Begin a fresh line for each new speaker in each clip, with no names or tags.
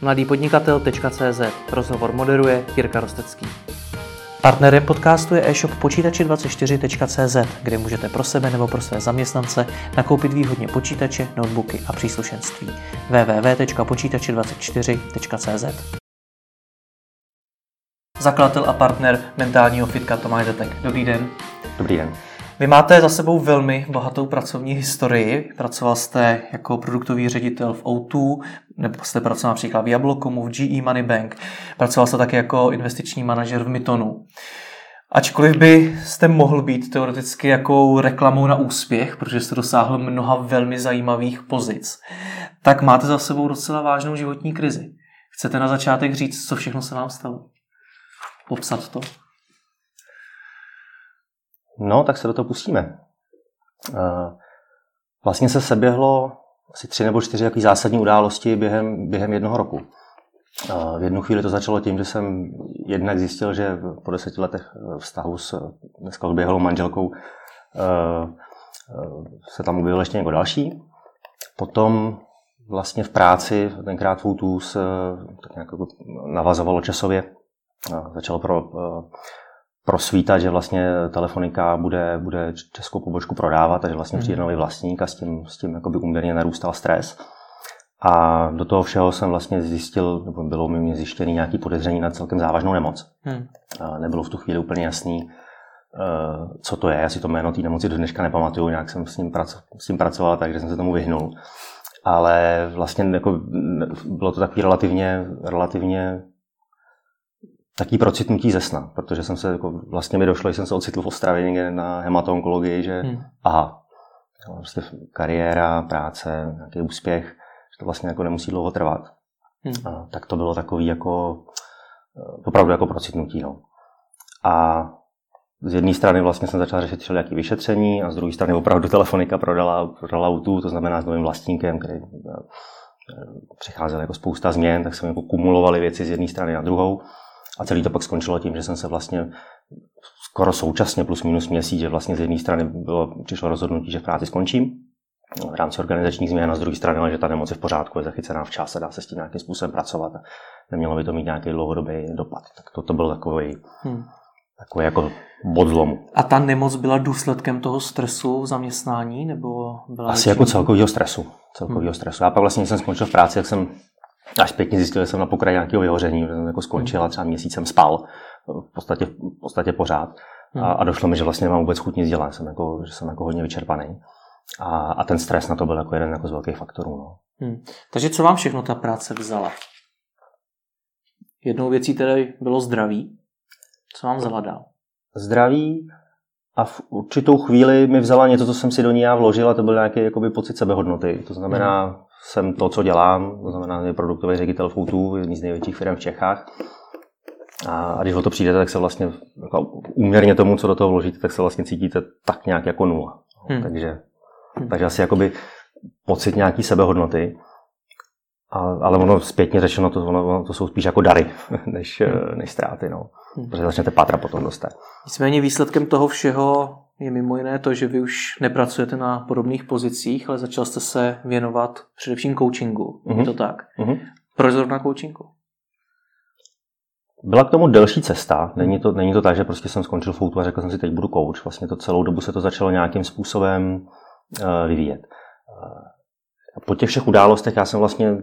mladýpodnikatel.cz Rozhovor moderuje Jirka Rostecký. Partnerem podcastu je e-shop počítači24.cz, kde můžete pro sebe nebo pro své zaměstnance nakoupit výhodně počítače, notebooky a příslušenství. www.počítači24.cz Zakladatel a partner mentálního fitka Tomáš Zetek. Dobrý den.
Dobrý den.
Vy máte za sebou velmi bohatou pracovní historii. Pracoval jste jako produktový ředitel v O2, nebo jste pracoval například v Jablokomu, v GE Money Bank. Pracoval jste také jako investiční manažer v Mytonu. Ačkoliv by jste mohl být teoreticky jako reklamou na úspěch, protože jste dosáhl mnoha velmi zajímavých pozic, tak máte za sebou docela vážnou životní krizi. Chcete na začátek říct, co všechno se vám stalo? Popsat to?
No, tak se do toho pustíme. Eh, vlastně se seběhlo asi tři nebo čtyři jaký zásadní události během, během jednoho roku. Eh, v jednu chvíli to začalo tím, že jsem jednak zjistil, že po deseti letech vztahu s dneska odběhlou manželkou eh, se tam objevil ještě někdo další. Potom vlastně v práci, tenkrát se tak nějak jako navazovalo časově, začalo pro prosvítat, že vlastně Telefonika bude, bude českou pobočku prodávat, takže vlastně přijde mhm. nový vlastník a s tím, s tím jakoby uměrně narůstal stres. A do toho všeho jsem vlastně zjistil, nebo bylo mi zjištěný nějaký podezření na celkem závažnou nemoc. Hmm. A nebylo v tu chvíli úplně jasný, eh, co to je. Já si to jméno té nemoci do dneška nepamatuju, nějak jsem s ním, praco- s tím pracoval, takže jsem se tomu vyhnul. Ale vlastně jako bylo to takový relativně, relativně taký procitnutí ze sna, protože jsem se, jako, vlastně mi došlo, že jsem se ocitl v Ostravě někde na hematonkologii, že hmm. aha, prostě kariéra, práce, nějaký úspěch, že to vlastně jako nemusí dlouho trvat. Hmm. A, tak to bylo takový jako, eh, opravdu jako procitnutí. No. A z jedné strany vlastně jsem začal řešit všelijaký vyšetření a z druhé strany opravdu telefonika prodala, prodala autu, to znamená s novým vlastníkem, který eh, přicházel jako spousta změn, tak jsme jako kumulovali věci z jedné strany na druhou. A celý to pak skončilo tím, že jsem se vlastně skoro současně plus minus měsíc, že vlastně z jedné strany bylo, přišlo rozhodnutí, že v práci skončím v rámci organizačních změn a z druhé strany, ale že ta nemoc je v pořádku, je zachycená včas a dá se s tím nějakým způsobem pracovat a nemělo by to mít nějaký dlouhodobý dopad. Tak to, to byl takový, hmm. takový jako bod zlomu.
A ta nemoc byla důsledkem toho stresu v zaměstnání? Nebo byla
Asi jako celkového stresu. Celkového hmm. stresu. Já pak vlastně jsem skončil v práci, jak jsem Až zpětně zjistil, že jsem na pokraji nějakého vyhoření, že jsem jako skončil a třeba měsíc jsem spal, v podstatě, v podstatě pořád. A, hmm. a došlo mi, že vlastně nemám vůbec chuť nic dělat, jsem jako, že jsem jako hodně vyčerpaný. A, a ten stres na to byl jako jeden jako z velkých faktorů. No.
Hmm. Takže co vám všechno ta práce vzala? Jednou věcí tedy bylo zdraví. Co vám vzala dál?
Zdraví a v určitou chvíli mi vzala něco, co jsem si do ní já vložil a to byl nějaký jakoby, pocit sebehodnoty. To znamená, hmm jsem to, co dělám, to znamená, že produktový ředitel Foutu, jedný z největších firm v Čechách. A, když o to přijdete, tak se vlastně jako úměrně tomu, co do toho vložíte, tak se vlastně cítíte tak nějak jako nula. Hmm. Takže, hmm. takže asi jakoby pocit nějaký sebehodnoty. A, ale ono zpětně řečeno, to, ono, ono, to jsou spíš jako dary, než, hmm. než ztráty. No. Hmm. Protože začnete pátrat potom dostat.
Nicméně výsledkem toho všeho je mimo jiné to, že vy už nepracujete na podobných pozicích, ale začal jste se věnovat především coachingu. Mm-hmm. Je to tak? Mm-hmm. Proč zrovna coachingu?
Byla k tomu delší cesta. Není to, není to tak, že prostě jsem skončil foutu a řekl jsem si, teď budu coach. Vlastně to celou dobu se to začalo nějakým způsobem uh, vyvíjet. Uh, po těch všech událostech já jsem vlastně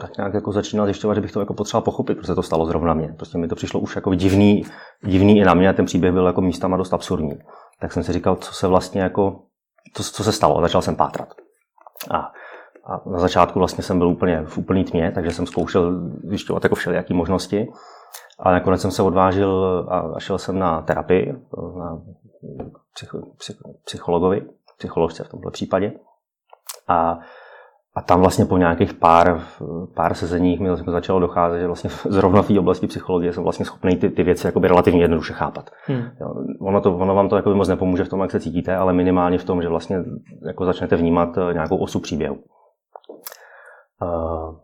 tak nějak jako začínal zjišťovat, že bych to jako potřeboval pochopit, protože to stalo zrovna mě. Prostě mi to přišlo už jako divný, divný i na mě a ten příběh byl jako místama dost absurdní tak jsem si říkal, co se vlastně jako, co, co se stalo. Začal jsem pátrat. A, a na začátku vlastně jsem byl úplně v úplný tmě, takže jsem zkoušel zjišťovat jako všelijaký možnosti. A nakonec jsem se odvážil a šel jsem na terapii, na psych, psych, psychologovi, psycholožce v tomto případě. A a tam vlastně po nějakých pár, pár sezeních mi jako začalo docházet, že vlastně zrovna v té oblasti psychologie jsem vlastně schopný ty, ty věci jakoby relativně jednoduše chápat. Hmm. Jo, ono, to, ono vám to jakoby moc nepomůže v tom, jak se cítíte, ale minimálně v tom, že vlastně jako začnete vnímat eh, nějakou osu příběhu. Uh,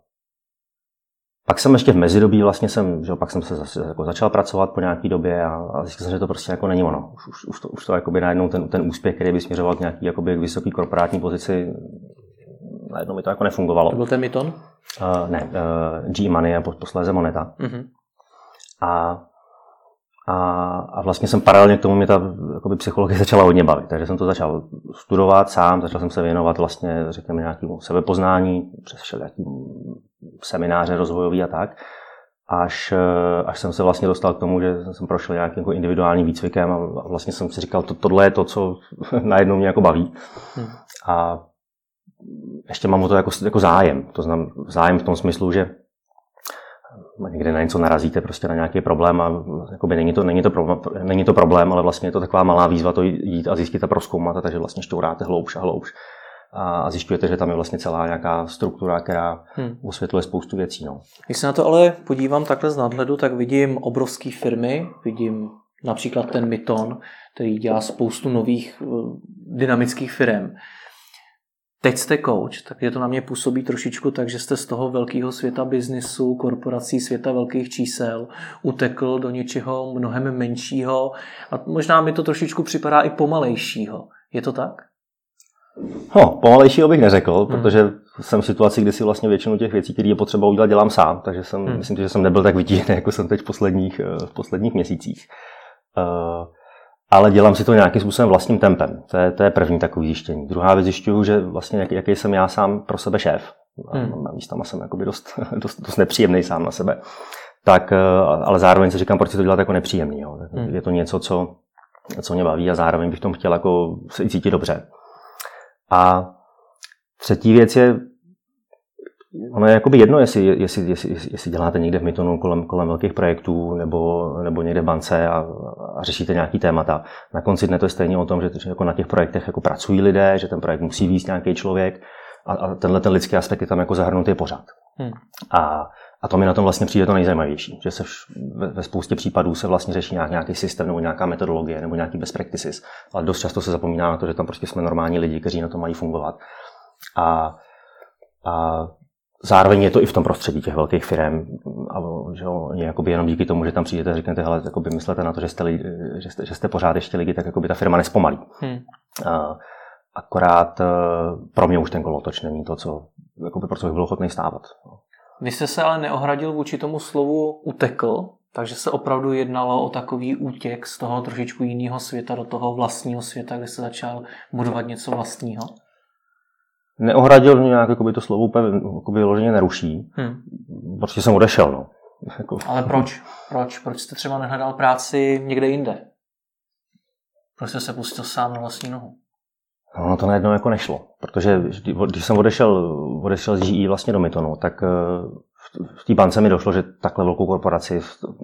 pak jsem ještě v mezidobí vlastně jsem, že pak jsem se zase jako začal pracovat po nějaké době a, a zjistil jsem, že to prostě jako není ono. Už, už, už to, už to jakoby najednou ten, ten úspěch, který by směřoval k nějaký jakoby vysoké korporátní pozici, najednou mi to jako nefungovalo.
To byl ten Myton?
Uh, ne, uh, G-Money a posléze Moneta. Mm-hmm. A a, a vlastně jsem paralelně k tomu mě ta jakoby, psychologie začala hodně bavit. Takže jsem to začal studovat sám, začal jsem se věnovat vlastně, řekněme, nějakému sebepoznání, přes všelijaký semináře rozvojový a tak. Až, až jsem se vlastně dostal k tomu, že jsem prošel nějakým jako individuálním výcvikem a vlastně jsem si říkal, to, tohle je to, co najednou mě jako baví. Hmm. A ještě mám o to jako, jako zájem. To znamená zájem v tom smyslu, že někde na něco narazíte, prostě na nějaký problém a jakoby není, to, není, to problém, není to problém, ale vlastně je to taková malá výzva to jít a zjistit a proskoumat, takže vlastně šťouráte hloubš a hloubš a zjišťujete, že tam je vlastně celá nějaká struktura, která hmm. osvětluje spoustu věcí. No.
Když se na to ale podívám takhle z nadhledu, tak vidím obrovské firmy, vidím například ten Myton, který dělá spoustu nových eh, dynamických firm. Teď jste coach, tak je to na mě působí trošičku tak, že jste z toho velkého světa biznisu, korporací, světa velkých čísel utekl do něčeho mnohem menšího a možná mi to trošičku připadá i pomalejšího. Je to tak?
No, pomalejšího bych neřekl, hmm. protože jsem v situaci, kdy si vlastně většinu těch věcí, které je potřeba udělat, dělám sám, takže jsem, hmm. myslím, že jsem nebyl tak vytížený, jako jsem teď v posledních, eh, v posledních měsících. Uh, ale dělám si to nějakým způsobem vlastním tempem. To je, to je první takový zjištění. Druhá věc zjišťuju, že vlastně jak, jaký jsem já sám pro sebe šéf. Hmm. Na místama jsem jakoby dost, dost, dost nepříjemný sám na sebe. Tak, eh, ale zároveň si říkám, proč si to dělat jako nepříjemný. Jo. Hmm. Je to něco, co, co mě baví a zároveň bych v tom chtěl jako se cítit dobře. A třetí věc je, ono je jakoby jedno, jestli, jestli, jestli, jestli děláte někde v Mytonu kolem, kolem velkých projektů nebo, nebo někde v bance a, a řešíte nějaký témata. Na konci dne to je stejně o tom, že, že jako na těch projektech jako pracují lidé, že ten projekt musí víc nějaký člověk a, a tenhle ten lidský aspekt je tam jako zahrnutý pořád. Hmm. A, a to mi na tom vlastně přijde to nejzajímavější, že se v, ve, ve spoustě případů se vlastně řeší nějak, nějaký systém nebo nějaká metodologie nebo nějaký best practices, ale dost často se zapomíná na to, že tam prostě jsme normální lidi, kteří na to mají fungovat. A, a zároveň je to i v tom prostředí těch velkých firm. A, že jo, jakoby jenom díky tomu, že tam přijdete a řeknete, hele, jakoby myslete na to, že jste, lidi, že jste, že jste pořád ještě lidi, tak jakoby ta firma nespomalí. Hmm. A, akorát e, pro mě už ten kolotoč není to, co, jakoby, pro co bych byl ochotný stávat.
Vy jste se ale neohradil vůči tomu slovu utekl, takže se opravdu jednalo o takový útěk z toho trošičku jiného světa do toho vlastního světa, kde se začal budovat něco vlastního?
Neohradil nějak jako by to slovo úplně jako vyloženě neruší. Hmm. Prostě jsem odešel. No.
Jako... Ale proč? Proč? Proč jste třeba nehledal práci někde jinde? Proč jste se pustil sám na vlastní nohu?
No, no to najednou jako nešlo, protože když jsem odešel, odešel z GE vlastně do Mytonu, tak eh, v té bance mi došlo, že takhle velkou korporaci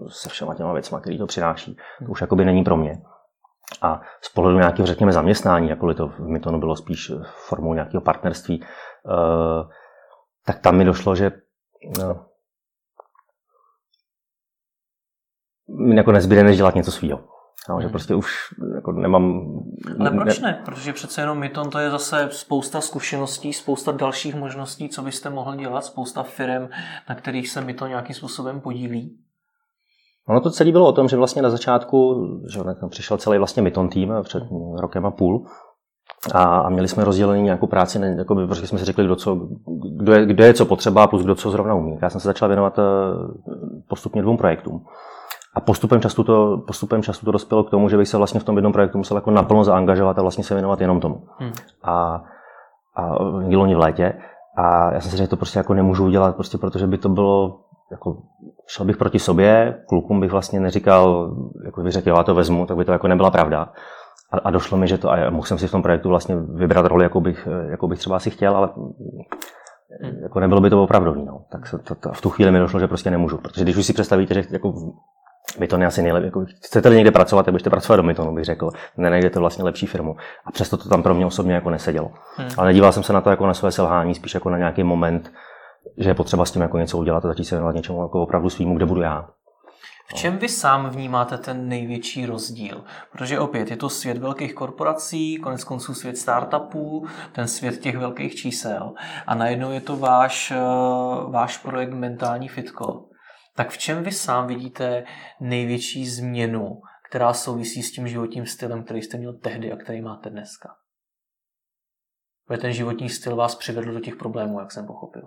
se všema těma věcma, který to přináší, to už jakoby není pro mě. A z pohledu nějakého, řekněme, zaměstnání, jakkoliv to v Mytonu bylo spíš formou nějakého partnerství, eh, tak tam mi došlo, že no, mi jako nezbyde, než dělat něco svýho. No, že hmm. prostě už jako nemám...
Ale proč ne? ne? Protože přece jenom Myton to je zase spousta zkušeností, spousta dalších možností, co byste mohl dělat, spousta firm, na kterých se Myton nějakým způsobem podílí.
Ono to celé bylo o tom, že vlastně na začátku, že tam přišel celý vlastně Myton tým před rokem a půl, a, a měli jsme rozdělený nějakou práci, ne, jako by, protože jsme si řekli, kdo, co, kdo, je, kdo je co potřeba, plus kdo co zrovna umí. Já jsem se začal věnovat eh, postupně dvou projektům. A postupem času, to, postupem času to dospělo k tomu, že bych se vlastně v tom jednom projektu musel jako naplno zaangažovat a vlastně se věnovat jenom tomu. Hmm. A, a v létě. A já jsem si řekl, že to prostě jako nemůžu udělat, prostě protože by to bylo jako šel bych proti sobě, klukům bych vlastně neříkal, jako bych řekl, já to vezmu, tak by to jako nebyla pravda. A, a došlo mi, že to, a mohl jsem si v tom projektu vlastně vybrat roli, jakou bych, jakou bych třeba si chtěl, ale jako nebylo by to opravdový. No. Tak se to, to, v tu chvíli mi došlo, že prostě nemůžu. Protože když už si představíte, že jako Myton je asi nejlepší. Jako, chcete-li někde pracovat, tak byste pracovat do Mytonu, bych řekl. Nenajdete vlastně lepší firmu. A přesto to tam pro mě osobně jako nesedělo. Hmm. Ale nedíval jsem se na to jako na své selhání, spíš jako na nějaký moment, že je potřeba s tím jako něco udělat a začít se věnovat něčemu jako opravdu svýmu, kde budu já.
V čem vy sám vnímáte ten největší rozdíl? Protože opět je to svět velkých korporací, konec konců svět startupů, ten svět těch velkých čísel a najednou je to váš, eh, váš projekt Mentální fitko. Tak v čem vy sám vidíte největší změnu, která souvisí s tím životním stylem, který jste měl tehdy a který máte dneska? Protože ten životní styl vás přivedl do těch problémů, jak jsem pochopil.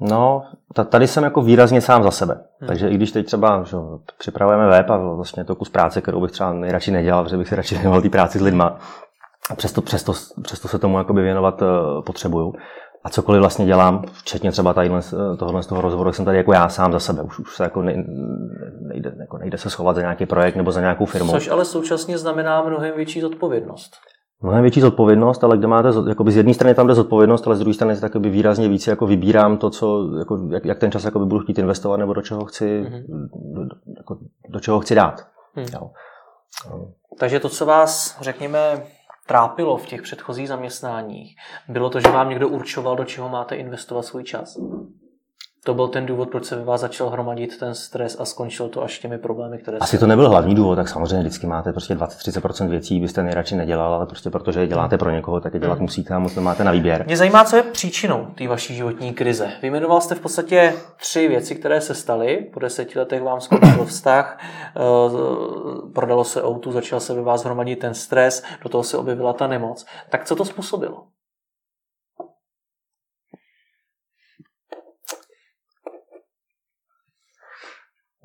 No, tady jsem jako výrazně sám za sebe. Hmm. Takže i když teď třeba že, připravujeme web a vlastně to kus práce, kterou bych třeba nejradši nedělal, protože bych si radši věnoval té práci s lidma, a přesto, přesto, přesto se tomu jakoby věnovat uh, potřebuju. A cokoliv vlastně dělám, včetně třeba tadyhle, tohohle z toho rozhovoru, jsem tady jako já sám za sebe. Už, už se jako nejde, nejde, jako nejde se schovat za nějaký projekt nebo za nějakou firmu.
Což ale současně znamená mnohem větší zodpovědnost.
Mnohem větší zodpovědnost, ale kde máte, jakoby z jedné strany tam jde zodpovědnost, ale z druhé strany tak výrazně víc jako vybírám to, co, jako, jak, jak, ten čas jako budu chtít investovat nebo do čeho chci, mm-hmm. do, jako, do čeho chci dát. Mm. Jo.
Takže to, co vás, řekněme, trápilo v těch předchozích zaměstnáních, bylo to, že vám někdo určoval, do čeho máte investovat svůj čas? To byl ten důvod, proč se ve vás začal hromadit ten stres a skončilo to až těmi problémy, které
Asi to nebyl hlavní důvod, tak samozřejmě vždycky máte prostě 20-30% věcí, byste nejradši nedělal, ale prostě protože je děláte pro někoho, tak je dělat hmm. musíte a moc máte na výběr.
Mě zajímá, co je příčinou té vaší životní krize. Vyjmenoval jste v podstatě tři věci, které se staly. Po deseti letech vám skončil vztah, eh, prodalo se auto, začal se ve vás hromadit ten stres, do toho se objevila ta nemoc. Tak co to způsobilo?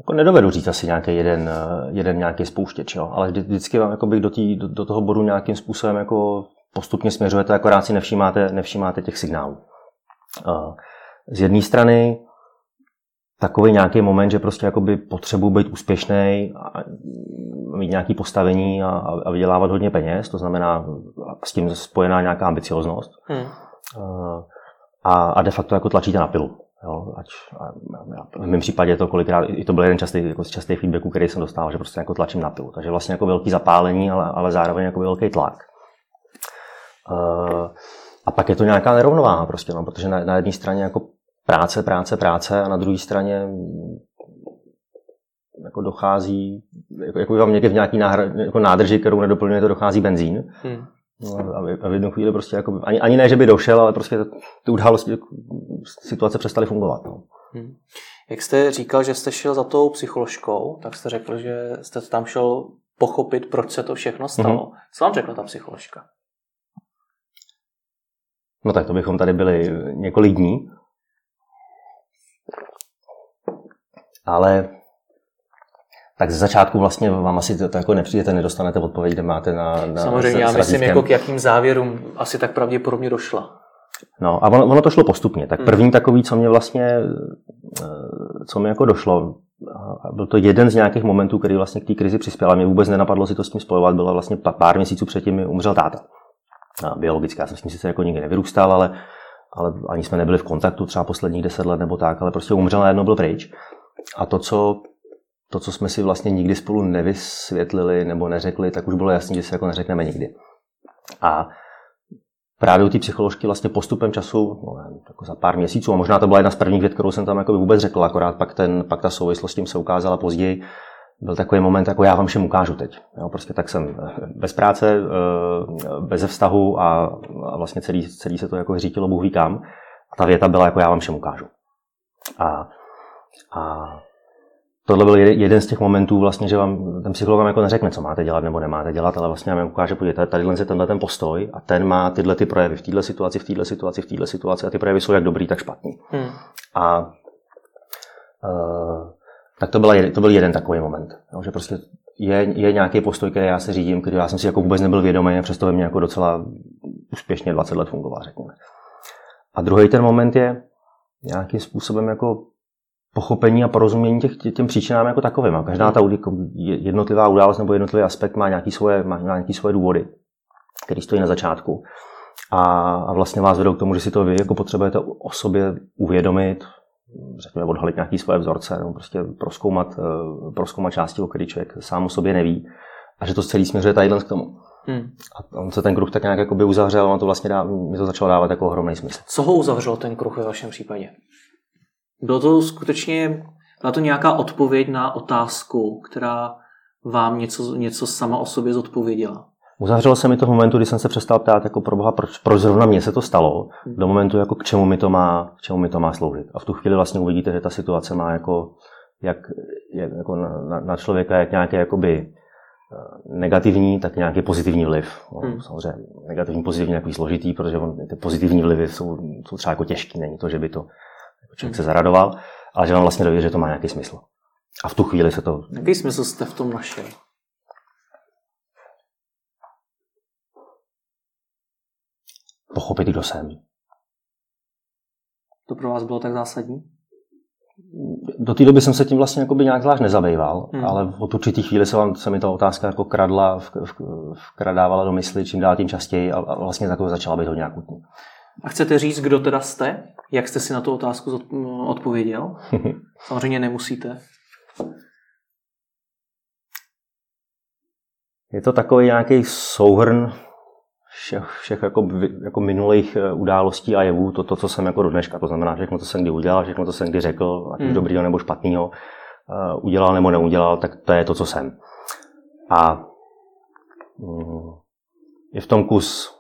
Jako nedovedu říct asi nějaký jeden, jeden nějaký spouštěč, jo. ale vždycky vám jakoby do, tý, do, do, toho bodu nějakým způsobem jako postupně směřujete, akorát si nevšímáte, nevšímáte těch signálů. Z jedné strany takový nějaký moment, že prostě jakoby potřebuji být úspěšný a mít nějaké postavení a, a vydělávat hodně peněz, to znamená s tím spojená nějaká ambicioznost. Hmm. A, a de facto jako tlačíte na pilu. Jo, ať, a, a v mém případě to kolikrát, i to byl jeden častý, jako častý feedback, který jsem dostal, že prostě jako tlačím na pilu. Takže vlastně jako velký zapálení, ale, ale zároveň jako velký tlak. Uh, a pak je to nějaká nerovnováha prostě, no, protože na, na jedné straně jako práce, práce, práce a na druhé straně jako dochází, jako, jako vám někde v nějaký náhra, jako nádrži, kterou nedoplňujete, dochází benzín. Hmm. No, a v jednu chvíli prostě jako, ani, ani ne, že by došel, ale prostě ty události, situace přestaly fungovat. No. Hmm.
Jak jste říkal, že jste šel za tou psycholožkou, tak jste řekl, že jste tam šel pochopit, proč se to všechno stalo. Mm-hmm. Co vám řekla ta psycholožka?
No tak to bychom tady byli několik dní. Ale tak ze začátku vlastně vám asi to, to jako nepřijdete, nedostanete odpověď, kde máte na, na
Samozřejmě, já myslím, jako k jakým závěrům asi tak pravděpodobně došla.
No a ono, ono to šlo postupně. Tak hmm. první takový, co mě vlastně, eh, co mi jako došlo, byl to jeden z nějakých momentů, který vlastně k té krizi přispěl a mě vůbec nenapadlo si to s tím spojovat, byla vlastně pár měsíců předtím mi umřel táta. Biologicky, já jsem s ním sice jako nikdy nevyrůstal, ale, ale ani jsme nebyli v kontaktu třeba posledních deset let nebo tak, ale prostě umřel a jedno byl pryč. A to, co to, co jsme si vlastně nikdy spolu nevysvětlili nebo neřekli, tak už bylo jasné, že si jako neřekneme nikdy. A právě u té psycholožky vlastně postupem času, no, jako za pár měsíců, a možná to byla jedna z prvních vět, kterou jsem tam jako vůbec řekl, akorát pak, ten, pak ta souvislost s tím se ukázala později, byl takový moment, jako já vám všem ukážu teď. Jo, prostě tak jsem bez práce, eh, bez vztahu a, a vlastně celý, celý se to jako hřítilo Bůh ví kam. A ta věta byla jako já vám všem ukážu. A, a tohle byl jeden z těch momentů, vlastně, že vám ten psycholog vám jako neřekne, co máte dělat nebo nemáte dělat, ale vlastně vám ukáže, podívejte, tady je tenhle ten postoj a ten má tyhle ty projevy v této situaci, v této situaci, v této situaci a ty projevy jsou jak dobrý, tak špatný. Hmm. A uh, tak to, byla, to byl jeden takový moment, jo, že prostě je, je nějaký postoj, který já se řídím, který já jsem si jako vůbec nebyl vědomý a přesto ve mně jako docela úspěšně 20 let fungoval, řekněme. A druhý ten moment je nějakým způsobem jako pochopení a porozumění těch, těm příčinám jako takovým. A každá ta jednotlivá událost nebo jednotlivý aspekt má nějaké svoje, má nějaký svoje důvody, které stojí na začátku. A, a vlastně vás vedou k tomu, že si to vy jako potřebujete o sobě uvědomit, řekněme, odhalit nějaké svoje vzorce, nebo prostě proskoumat, eh, proskoumat části, o který člověk sám o sobě neví. A že to celý směřuje tadyhle k tomu. Hmm. A on se ten kruh tak nějak jako by uzavřel, on to vlastně dá, mi to začalo dávat jako ohromný smysl.
Co ho uzavřelo ten kruh ve vašem případě? Bylo to skutečně, byla to nějaká odpověď na otázku, která vám něco, něco sama o sobě zodpověděla?
Uzavřelo se mi to v momentu, kdy jsem se přestal ptát, jako pro boha, proč, proč zrovna mně se to stalo, hmm. do momentu, jako k čemu mi to má, k čemu mi to má sloužit. A v tu chvíli vlastně uvidíte, že ta situace má jako, jak, jak jako na, na, člověka jak nějaké jakoby eh, negativní, tak nějaký pozitivní vliv. No, hmm. Samozřejmě negativní, pozitivní je složitý, protože on, ty pozitivní vlivy jsou, jsou třeba jako těžký, není to, že by to člověk se zaradoval, ale že on vlastně dojde, že to má nějaký smysl. A v tu chvíli se to...
Jaký smysl jste v tom našel?
Pochopit, kdo jsem.
To pro vás bylo tak zásadní?
Do té doby jsem se tím vlastně nějak zvlášť nezabýval, hmm. ale od určitý chvíli se, vám, se mi ta otázka jako kradla, vkradávala do mysli čím dál tím častěji a, a vlastně začala být hodně akutní.
A chcete říct, kdo teda jste? Jak jste si na tu otázku odpověděl? Samozřejmě nemusíte.
Je to takový nějaký souhrn všech, všech jako, jako minulých eh, událostí a jevů, to, to, co jsem jako do dneška, to znamená všechno, co jsem kdy udělal, všechno, co jsem kdy řekl, ať už hmm. dobrýho nebo špatného, uh, udělal nebo neudělal, tak to je to, co jsem. A um, je v tom kus mm,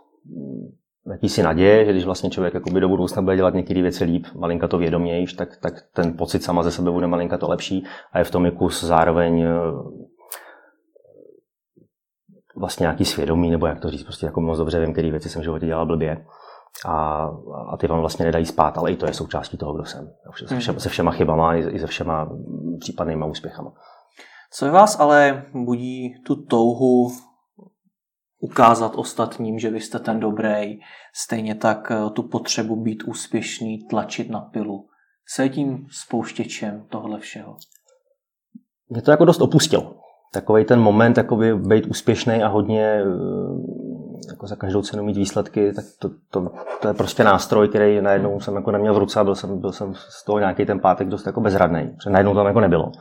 jakýsi naděje, že když vlastně člověk jakoby do budoucna bude dělat některé věci líp, malinka to vědomějíš, tak, tak ten pocit sama ze sebe bude malinka to lepší a je v tom je kus zároveň eh, vlastně nějaký svědomí, nebo jak to říct, prostě jako moc dobře vím, které věci jsem v životě dělal blbě. A, a ty vám vlastně nedají spát, ale i to je součástí toho, kdo jsem. Se, všema, se všema chybama i se všema případnýma úspěchama.
Co vás ale budí tu touhu ukázat ostatním, že vy jste ten dobrý, stejně tak eh, tu potřebu být úspěšný, tlačit na pilu. Co je tím spouštěčem tohle všeho?
Mě to jako dost opustil takový ten moment jakoby být úspěšný a hodně eh, jako za každou cenu mít výsledky, tak to, to, to je prostě nástroj, který najednou jsem jako neměl v ruce a byl jsem, byl jsem z toho nějaký ten pátek dost jako bezradný, protože najednou tam jako nebylo.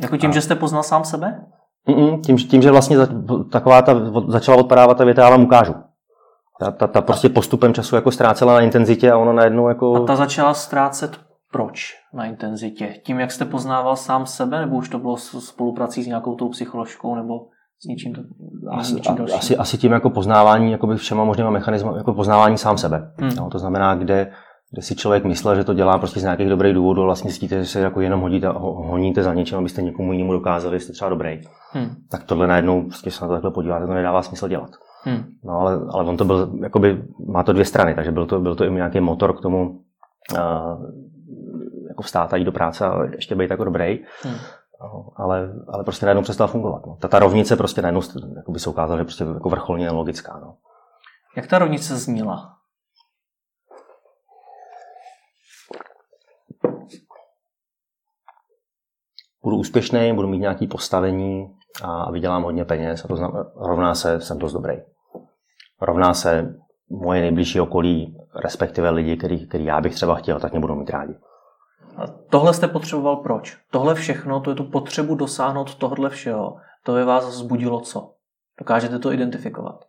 Jako tím, a... že jste poznal sám sebe?
Mm-mm, tím, tím, že vlastně za, taková ta, začala odpadávat ta věta, já vám ukážu. Ta, ta, ta prostě postupem času jako ztrácela na intenzitě a ona najednou jako...
A ta začala ztrácet proč na intenzitě? Tím, jak jste poznával sám sebe, nebo už to bylo spoluprací s nějakou tou psycholožkou, nebo s něčím, to,
asi, něčím dalším? Asi, asi tím jako poznávání jakoby všema možnýma mechanismy, jako poznávání sám sebe. Hmm. No, to znamená, kde, kde si člověk myslel, že to dělá prostě z nějakých dobrých důvodů a vlastně zjistíte, že se jako jenom hodíte, honíte za něčím, abyste někomu jinému dokázali, že jste třeba dobrý. Hmm. Tak tohle najednou, prostě se na to takhle podíváte, to nedává smysl dělat. Hmm. No ale, ale on to byl, jakoby, má to dvě strany, takže byl to, byl to i nějaký motor k tomu, uh, jako vstát a jít do práce a ještě být jako dobrý. Hmm. Ale, ale prostě najednou přestala fungovat. No. Ta, ta rovnice prostě najednou by se ukázala, že prostě jako vrcholně logická. No.
Jak ta rovnice zněla?
Budu úspěšný, budu mít nějaké postavení a vydělám hodně peněz a to znamená, rovná se, jsem dost dobrý. Rovná se moje nejbližší okolí, respektive lidi, který, který já bych třeba chtěl, tak mě budou mít rádi.
A tohle jste potřeboval proč? Tohle všechno, to je tu potřebu dosáhnout tohle všeho. To by vás vzbudilo co? Dokážete to identifikovat?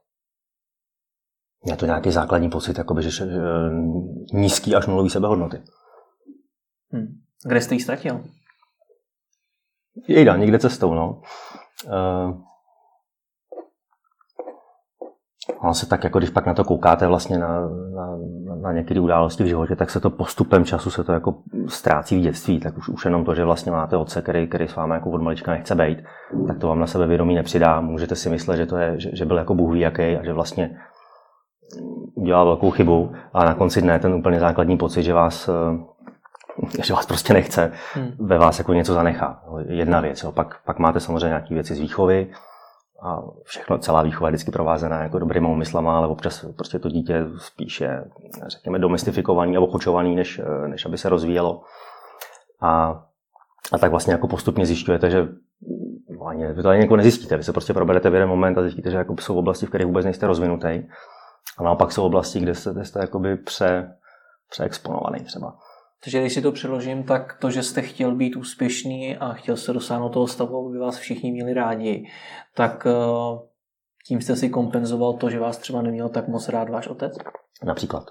Je to nějaký základní pocit, jakoby, že, že nízký až nulový sebehodnoty.
Hmm. Kde jste ji ztratil?
Jejda, někde cestou, no. Uh, Ono se tak, jako když pak na to koukáte vlastně na, na, na některé události v životě, tak se to postupem času se to jako ztrácí v dětství. Tak už, už jenom to, že vlastně máte otce, který, který s vámi jako od malička nechce být, tak to vám na sebe vědomí nepřidá. Můžete si myslet, že, to je, že, že byl jako bůh jaký a že vlastně udělal velkou chybu a na konci dne ten úplně základní pocit, že vás že vás prostě nechce, hmm. ve vás jako něco zanechá. Jedna věc. Jo. Pak, pak máte samozřejmě nějaké věci z výchovy, a všechno, celá výchova je vždycky provázená jako dobrýma úmyslama, ale občas prostě to dítě spíše, řekněme, domestifikovaný a ochočovaný, než, než aby se rozvíjelo. A, a tak vlastně jako postupně zjišťujete, že ani, vy to ani jako nezjistíte. Vy se prostě proberete v jeden moment a zjistíte, že jako jsou oblasti, v kterých vůbec nejste rozvinutý. A naopak jsou oblasti, kde jste, jste jakoby pře, přeexponovaný třeba.
Takže když si to přeložím, tak to, že jste chtěl být úspěšný a chtěl se dosáhnout toho stavu, aby vás všichni měli rádi, tak eh, tím jste si kompenzoval to, že vás třeba neměl tak moc rád váš otec?
Například.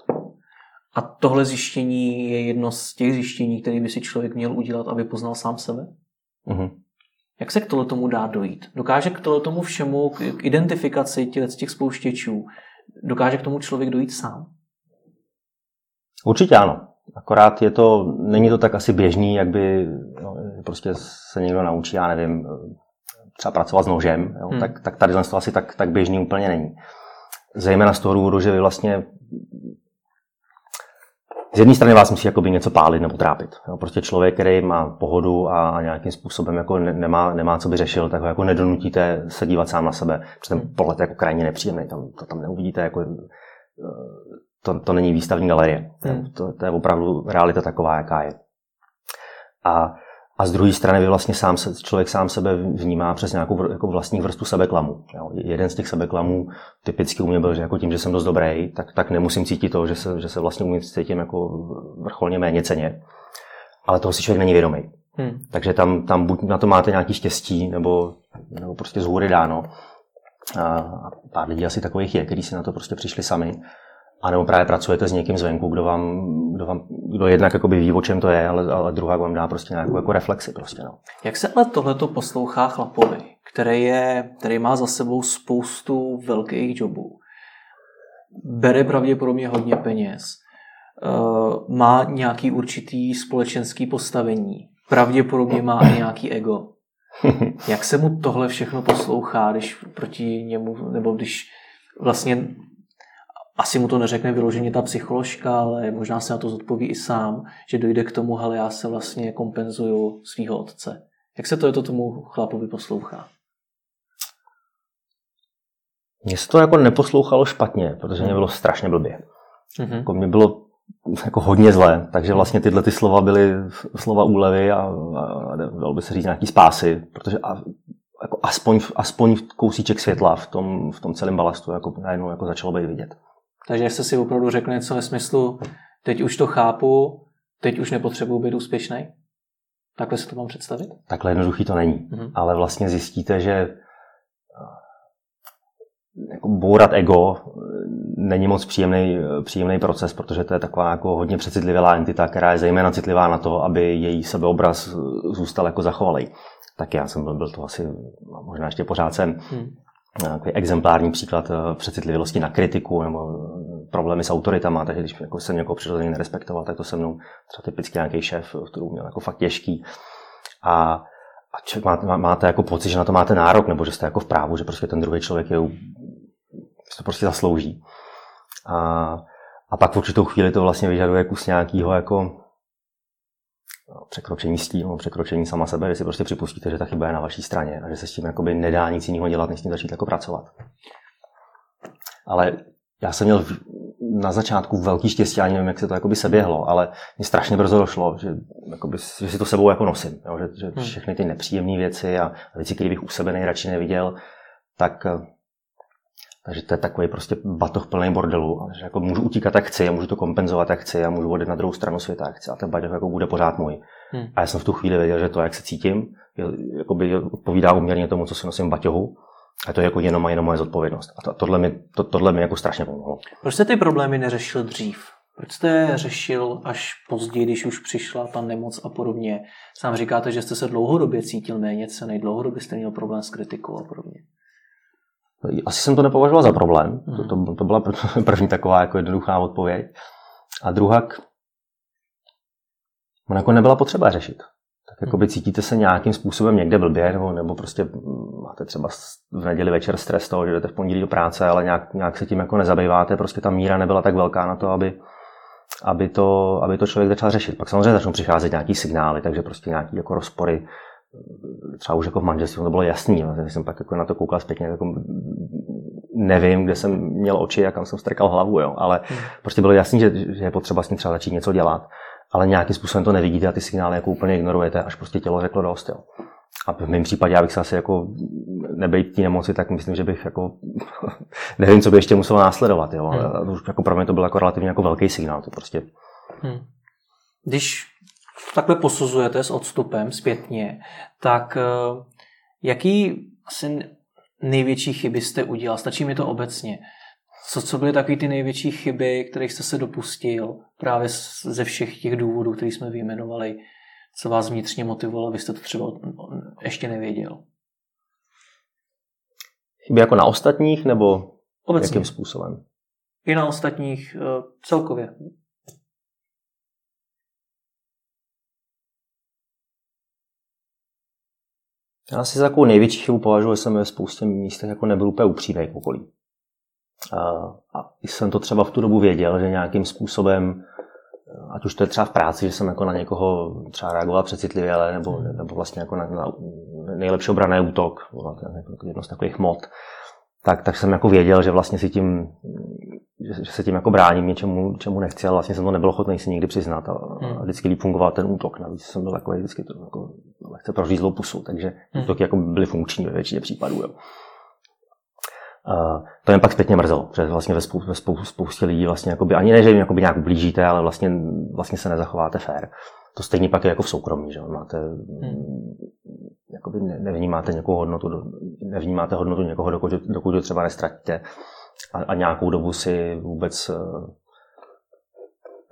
A tohle zjištění je jedno z těch zjištění, které by si člověk měl udělat, aby poznal sám sebe? Mm-hmm. Jak se k tohle tomu dá dojít? Dokáže k tohle tomu všemu, k identifikaci těch, těch spouštěčů, dokáže k tomu člověk dojít sám?
Určitě ano. Akorát je to, není to tak asi běžný, jak by no, prostě se někdo naučí, já nevím, třeba pracovat s nožem, jo, hmm. tak, tak tady to asi tak, tak běžný úplně není. Zejména z toho důvodu, že vy vlastně z jedné strany vás musí jakoby něco pálit nebo trápit. Jo, prostě člověk, který má pohodu a nějakým způsobem jako nemá, nemá co by řešil, tak ho jako nedonutíte se dívat sám na sebe, protože ten pohled je jako krajně nepříjemný, tam, to tam neuvidíte, jako, eh, to, to není výstavní galerie. Hmm. To, to, je opravdu realita taková, jaká je. A a z druhé strany vy vlastně sám se, člověk sám sebe vnímá přes nějakou jako vlastní vrstvu sebeklamu. Jo. Jeden z těch sebeklamů typicky u mě byl, že jako tím, že jsem dost dobrý, tak, tak nemusím cítit to, že se, že se vlastně umím cítím jako vrcholně méně ceně. Ale toho si člověk není vědomý. Hmm. Takže tam, tam buď na to máte nějaký štěstí, nebo, nebo prostě z hůry dáno. A pár lidí asi takových je, kteří si na to prostě přišli sami. A nebo právě pracujete s někým zvenku, kdo vám, kdo vám kdo jednak jakoby ví, o čem to je, ale, ale druhá vám dá prostě nějakou jako reflexi. Prostě, no.
Jak se ale tohleto poslouchá chlapovi, který, je, který má za sebou spoustu velkých jobů, bere pravděpodobně hodně peněz, uh, má nějaký určitý společenský postavení, pravděpodobně má i nějaký ego. Jak se mu tohle všechno poslouchá, když proti němu, nebo když vlastně asi mu to neřekne vyloženě ta psycholožka, ale možná se na to zodpoví i sám, že dojde k tomu, ale já se vlastně kompenzuju svého otce. Jak se to je to tomu chlapovi poslouchá?
Mně se to jako neposlouchalo špatně, protože mě bylo strašně blbě. Mm-hmm. Jako mě bylo jako hodně zlé, takže vlastně tyhle ty slova byly slova úlevy a, a dalo by se říct nějaký spásy, protože a, jako aspoň, aspoň kousíček světla v tom, v tom celém balastu jako najednou jako začalo být vidět.
Takže jestli si opravdu řekne něco ve smyslu, teď už to chápu, teď už nepotřebuji být úspěšný? Takhle se to mám představit?
Takhle jednoduchý to není. Mm-hmm. Ale vlastně zjistíte, že eh, jako bourat ego eh, není moc příjemný, eh, příjemný proces, protože to je taková jako hodně přecitlivělá entita, která je zejména citlivá na to, aby její sebeobraz zůstal jako zachovalý. Tak já jsem byl, byl to asi, možná ještě pořád jsem, hmm takový exemplární příklad eh, přecitlivělosti na kritiku nebo eh, problémy s autoritama, takže když jako jsem někoho přirozeně nerespektoval, tak to se mnou třeba typicky nějaký šéf, kterou měl jako fakt těžký. A, a člověk má, máte jako pocit, že na to máte nárok, nebo že jste jako v právu, že prostě ten druhý člověk je, to prostě zaslouží. A, a pak v určitou chvíli to vlastně vyžaduje kus nějakého jako překročení stínu, překročení sama sebe, že si prostě připustíte, že ta chyba je na vaší straně a že se s tím jakoby nedá nic jiného dělat, než s tím začít jako pracovat. Ale já jsem měl na začátku velký štěstí, ani nevím, jak se to jakoby seběhlo, ale mě strašně brzo došlo, že, jakoby, že si to sebou jako nosím. Jo, že, že hmm. všechny ty nepříjemné věci a věci, které bych u sebe nejradši neviděl, tak takže to je takový prostě batoh plný bordelu. Že jako můžu utíkat, jak chci, a můžu to kompenzovat, jak chci, a můžu odjet na druhou stranu světa, jak chci. A ten batoh jako bude pořád můj. Hmm. A já jsem v tu chvíli věděl, že to, jak se cítím, jakoby odpovídá uměrně tomu, co si nosím v baťohu. A to je jako jenom a jenom moje zodpovědnost. A to, tohle, mi, to, tohle mi jako strašně pomohlo.
Proč jste ty problémy neřešil dřív? Proč jste je řešil až později, když už přišla ta nemoc a podobně? Sám říkáte, že jste se dlouhodobě cítil méně cený, dlouhodobě jste měl problém s kritikou a podobně.
Asi jsem to nepovažoval za problém. To, to, to byla první taková jako jednoduchá odpověď. A druhá, ona jako nebyla potřeba řešit. Tak jako by cítíte se nějakým způsobem někde blbě, nebo, nebo prostě máte třeba v neděli večer stres toho, že jdete v pondělí do práce, ale nějak, nějak se tím jako nezabýváte, prostě ta míra nebyla tak velká na to, aby, aby, to, aby to člověk začal řešit. Pak samozřejmě začnou přicházet nějaký signály, takže prostě nějaký jako rozpory třeba už jako v manželství to bylo jasný, když jsem pak jako na to koukal zpětně, jako nevím, kde jsem měl oči a kam jsem strkal hlavu, jo. ale hmm. prostě bylo jasný, že, že je potřeba s tím třeba začít něco dělat, ale nějakým způsobem to nevidíte a ty signály jako úplně ignorujete, až prostě tělo řeklo dost. Jo. A v mém případě, já bych se asi jako nebejt té nemoci, tak myslím, že bych jako nevím, co by ještě muselo následovat. Jo. Hmm. Už jako pro mě to byl jako relativně jako velký signál. To prostě... Hmm.
Když takhle posuzujete s odstupem zpětně, tak eh, jaký asi největší chyby jste udělal? Stačí mi to obecně. Co, co byly takové ty největší chyby, kterých jste se dopustil právě ze všech těch důvodů, které jsme vyjmenovali, co vás vnitřně motivovalo, vy jste to třeba ještě nevěděl?
Chyby jako na ostatních, nebo Obecně. jakým způsobem?
I na ostatních eh, celkově.
Já si za takovou největší chybu považuji, že jsem ve spoustě místech jako nebyl úplně upřímný k okolí. A, jsem to třeba v tu dobu věděl, že nějakým způsobem ať už to je třeba v práci, že jsem jako na někoho třeba reagoval přecitlivě, ale nebo, nebo vlastně jako na, na nejlepší obraný útok, jako jedno z takových mod, tak, tak jsem jako věděl, že vlastně si tím, že, se tím jako bráním něčemu, čemu nechci, ale vlastně jsem to nebyl ochotný si nikdy přiznat a, hmm. a vždycky líp fungoval ten útok. Navíc jsem byl takový vždycky to, jako lehce prořízlou pusu, takže hmm. útoky jako byly funkční ve většině případů. Jo. Uh, to jen pak zpětně mrzelo, protože vlastně ve, spou, ve spou, spoustě lidí vlastně jakoby, ani ne, že jim jakoby nějak ublížíte, ale vlastně, vlastně se nezachováte fér. To stejně pak je jako v soukromí, že máte, hmm. jakoby ne, nevnímáte někoho hodnotu, nevnímáte hodnotu někoho, dokud, dokud to třeba nestratíte a, a nějakou dobu si vůbec uh,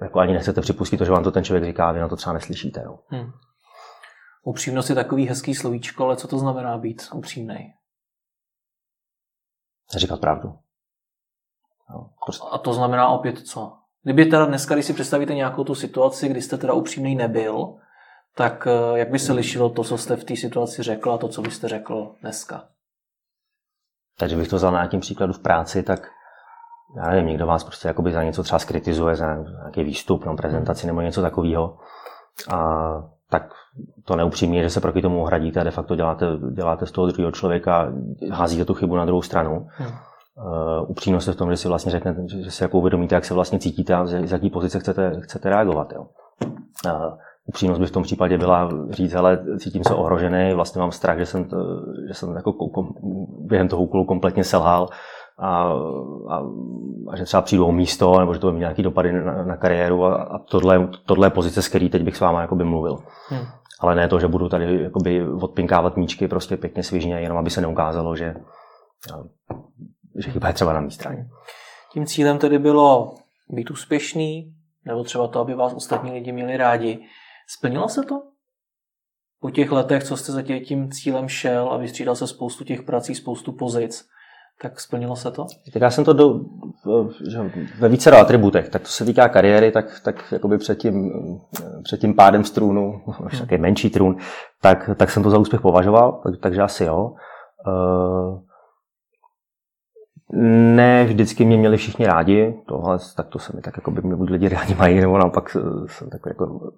jako ani nechcete připustit to, že vám to ten člověk říká, vy na to třeba neslyšíte. Jo. Hmm.
Upřímnost je takový hezký slovíčko, ale co to znamená být upřímný?
říkat pravdu.
No, prostě. A to znamená opět co? Kdyby teda dneska, když si představíte nějakou tu situaci, kdy jste teda upřímný nebyl, tak eh, jak by se lišilo to, co jste v té situaci řekl a to, co byste řekl dneska?
Takže bych to vzal na nějakým příkladu v práci, tak já nevím, někdo vás prostě jakoby za něco třeba skritizuje, za nějaký výstup, no, prezentaci nebo něco takového. A tak to neupřímně, že se proti tomu ohradíte a de facto děláte, děláte z toho druhého člověka, házíte tu chybu na druhou stranu. Hmm. Uh, upřímnost je v tom, že si vlastně řeknete, že si jako uvědomíte, jak se vlastně cítíte a z jaký pozice chcete, chcete reagovat. Jo. Uh, upřímnost by v tom případě byla říct, ale cítím se ohrožený, vlastně mám strach, že jsem, to, že jsem jako kom, během toho úkolu kompletně selhal a, a, a že třeba přijdu o místo, nebo že to bude mít nějaký dopady na, na kariéru a, a tohle, tohle je pozice, s který teď bych s váma jakoby mluvil. Hmm. Ale ne to, že budu tady jakoby odpinkávat míčky prostě pěkně svižně, jenom aby se neukázalo, že, že chyba je třeba na mé straně.
Tím cílem tedy bylo být úspěšný, nebo třeba to, aby vás ostatní lidi měli rádi. Splnilo se to? Po těch letech, co jste za tím cílem šel a vystřídal se spoustu těch prací, spoustu pozic, tak splnilo se to?
Tak já jsem to do, že ve více atributech, tak to se týká kariéry, tak, tak jakoby před tím, před tím pádem z trůnu, až taky menší trůn, tak, tak jsem to za úspěch považoval, tak, takže asi jo. Uh, ne vždycky mě měli všichni rádi, tohle, tak to se mi tak jako by mě lidi rádi mají, nebo naopak jsem takový jako uh,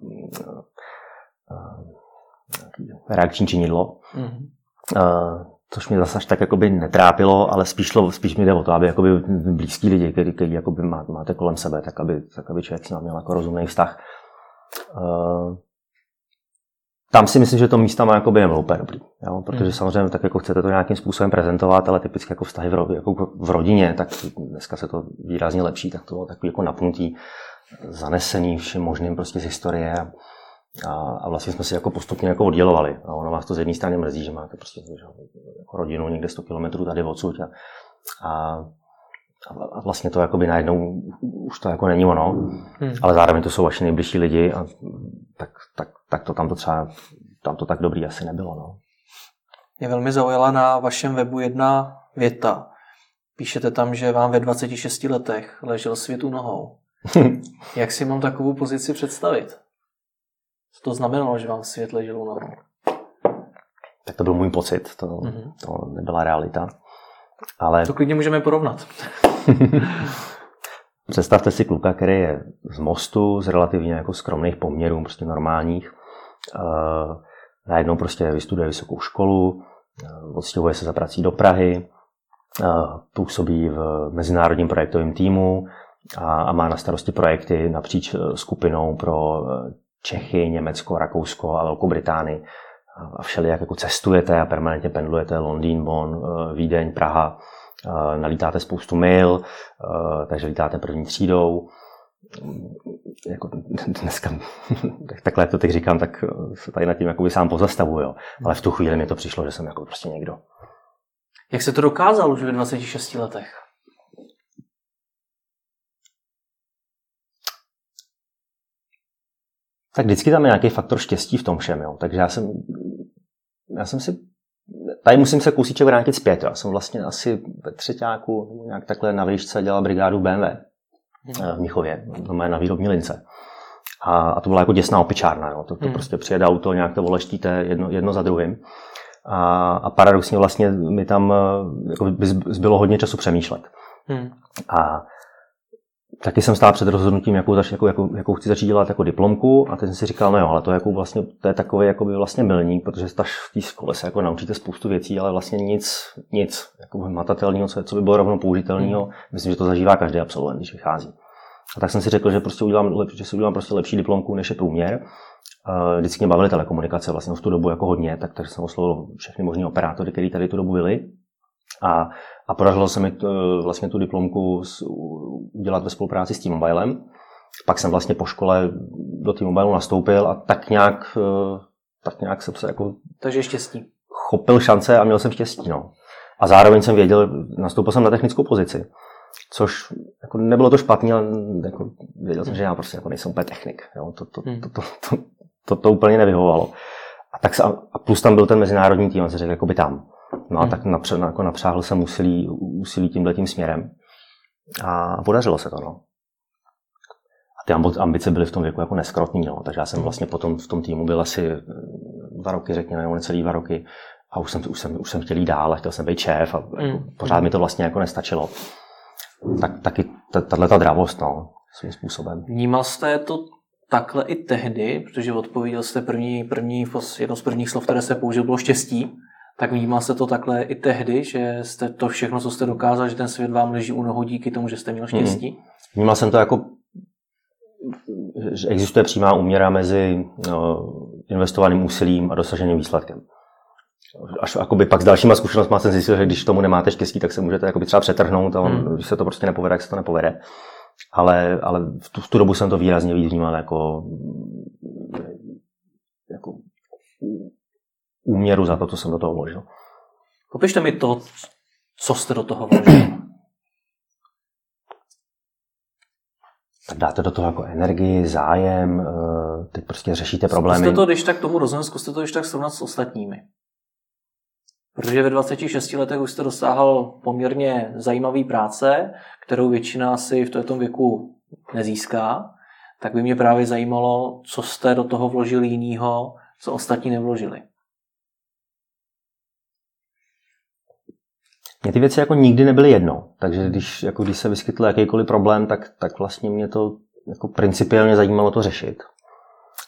uh, reakční činidlo. Mm-hmm. Uh, což mě zase až tak jakoby netrápilo, ale spíš, spíš mi jde o to, aby jakoby blízký lidi, který, který jakoby máte kolem sebe, tak aby, tak aby člověk s měl jako rozumný vztah. Uh, tam si myslím, že to místa má jakoby nebylo úplně dobrý, jo? protože hmm. samozřejmě tak jako chcete to nějakým způsobem prezentovat, ale typicky jako vztahy v, jako v rodině, tak dneska se to výrazně lepší, tak to bylo takový jako napnutí, zanesený všem možným prostě z historie. A, a vlastně jsme si jako postupně jako oddělovali. A ono vás to z jedné strany mrzí, že máte prostě že, jako rodinu někde 100 km tady odsud. A, a, a vlastně to jakoby najednou už to jako není ono, hmm. ale zároveň to jsou vaši nejbližší lidi a tak, tak, tak to tam to třeba, tam to tak dobrý asi nebylo. No.
Mě velmi zaujala na vašem webu jedna věta. Píšete tam, že vám ve 26 letech ležel svět u nohou. Jak si mám takovou pozici představit? Co to znamenalo, že vám svět ležel na
Tak to byl můj pocit, to, mm-hmm. to nebyla realita. Ale...
To klidně můžeme porovnat.
Představte si kluka, který je z mostu, z relativně jako skromných poměrů, prostě normálních. Uh, najednou prostě vystuduje vysokou školu, uh, odstěhuje se za prací do Prahy, uh, působí v mezinárodním projektovém týmu a, a má na starosti projekty napříč skupinou pro Čechy, Německo, Rakousko a Velkou Británii a všelijak jako cestujete a permanentně pendlujete Londýn, Bonn, eh, Vídeň, Praha, eh, nalítáte spoustu eh, takže lítáte první třídou. Jako dneska, takhle to teď říkám, tak se tady nad tím jako sám pozastavuju, jo. ale v tu chvíli mi to přišlo, že jsem jako prostě někdo.
Jak se to dokázal už ve 26 letech?
tak vždycky tam je nějaký faktor štěstí v tom všem. Jo. Takže já jsem, já jsem si, tady musím se kousíček vrátit zpět. Já jsem vlastně asi ve třetíku nějak takhle na výšce dělal brigádu BMW. V Míchově, na výrobní lince. A, a to byla jako děsná opičárna. Jo. To, to hmm. prostě přijede auto, nějak to voleštíte jedno, jedno za druhým. A, a paradoxně vlastně mi tam jako zbylo hodně času přemýšlet. Hmm. A taky jsem stál před rozhodnutím, jakou, zač, jakou, jakou, jakou chci začít dělat jako diplomku a teď jsem si říkal, no jo, ale to, jako vlastně, to je takový jako by vlastně milník, protože ta, v té škole se jako naučíte spoustu věcí, ale vlastně nic, nic jako matatelného, co, co by bylo rovnou použitelného. Hmm. Myslím, že to zažívá každý absolvent, když vychází. A tak jsem si řekl, že prostě udělám, že si udělám prostě lepší diplomku, než je průměr. Vždycky mě bavily telekomunikace vlastně v tu dobu jako hodně, tak, tak jsem oslovil všechny možné operátory, kteří tady tu dobu byli. A, a podařilo se mi to, vlastně tu diplomku udělat ve spolupráci s T-Mobilem. Pak jsem vlastně po škole do T-Mobile nastoupil a tak nějak, eh, tak nějak jsem se jako...
Takže štěstí.
Chopil šance a měl jsem štěstí, no. A zároveň jsem věděl, nastoupil jsem na technickou pozici. Což jako nebylo to špatné, ale jako věděl jsem, že já prostě jako nejsem úplně technik. Jo. To, to, to, to, to, to, to, úplně nevyhovovalo. A, tak se, a plus tam byl ten mezinárodní tým, a se řekl, jako by tam. No a hmm. tak napře, jako napřáhl jsem úsilí, úsilí tímhle tím směrem. A podařilo se to, no. A ty ambice byly v tom věku jako neskrotný, no. Takže já jsem vlastně potom v tom týmu byl asi dva roky, řekněme, nebo necelý dva roky. A už jsem, už jsem, už jsem chtěl jít dál a chtěl jsem být šéf a jako, hmm. pořád mi to vlastně jako nestačilo. Tak, taky tahle ta dravost, no, svým způsobem.
Vnímal jste to takhle i tehdy, protože odpověděl jste první, první, jedno z prvních slov, které jste použil, bylo štěstí tak vnímal se to takhle i tehdy, že jste to všechno, co jste dokázal, že ten svět vám leží u nohou díky tomu, že jste měl štěstí? Mm.
Vnímal jsem to jako, že existuje přímá úměra mezi no, investovaným úsilím a dosaženým výsledkem. Až jakoby pak s dalšíma zkušenostmi jsem zjistil, že když tomu nemáte štěstí, tak se můžete jakoby třeba přetrhnout a on, mm. když se to prostě nepovede, tak se to nepovede. Ale, ale v, tu, v tu dobu jsem to výrazně vnímal jako, jako úměru za to, co jsem do toho vložil.
Popište mi to, co jste do toho vložil.
Tak dáte do toho jako energii, zájem, eh, teď prostě řešíte problémy.
Zkuste to, když tak tomu rozumím, zkuste to, když tak srovnat s ostatními. Protože ve 26 letech už jste dosáhl poměrně zajímavé práce, kterou většina si v tomto věku nezíská, tak by mě právě zajímalo, co jste do toho vložil jinýho, co ostatní nevložili.
Mě ty věci jako nikdy nebyly jedno, takže když, jako když se vyskytl jakýkoliv problém, tak, tak vlastně mě to jako principiálně zajímalo to řešit.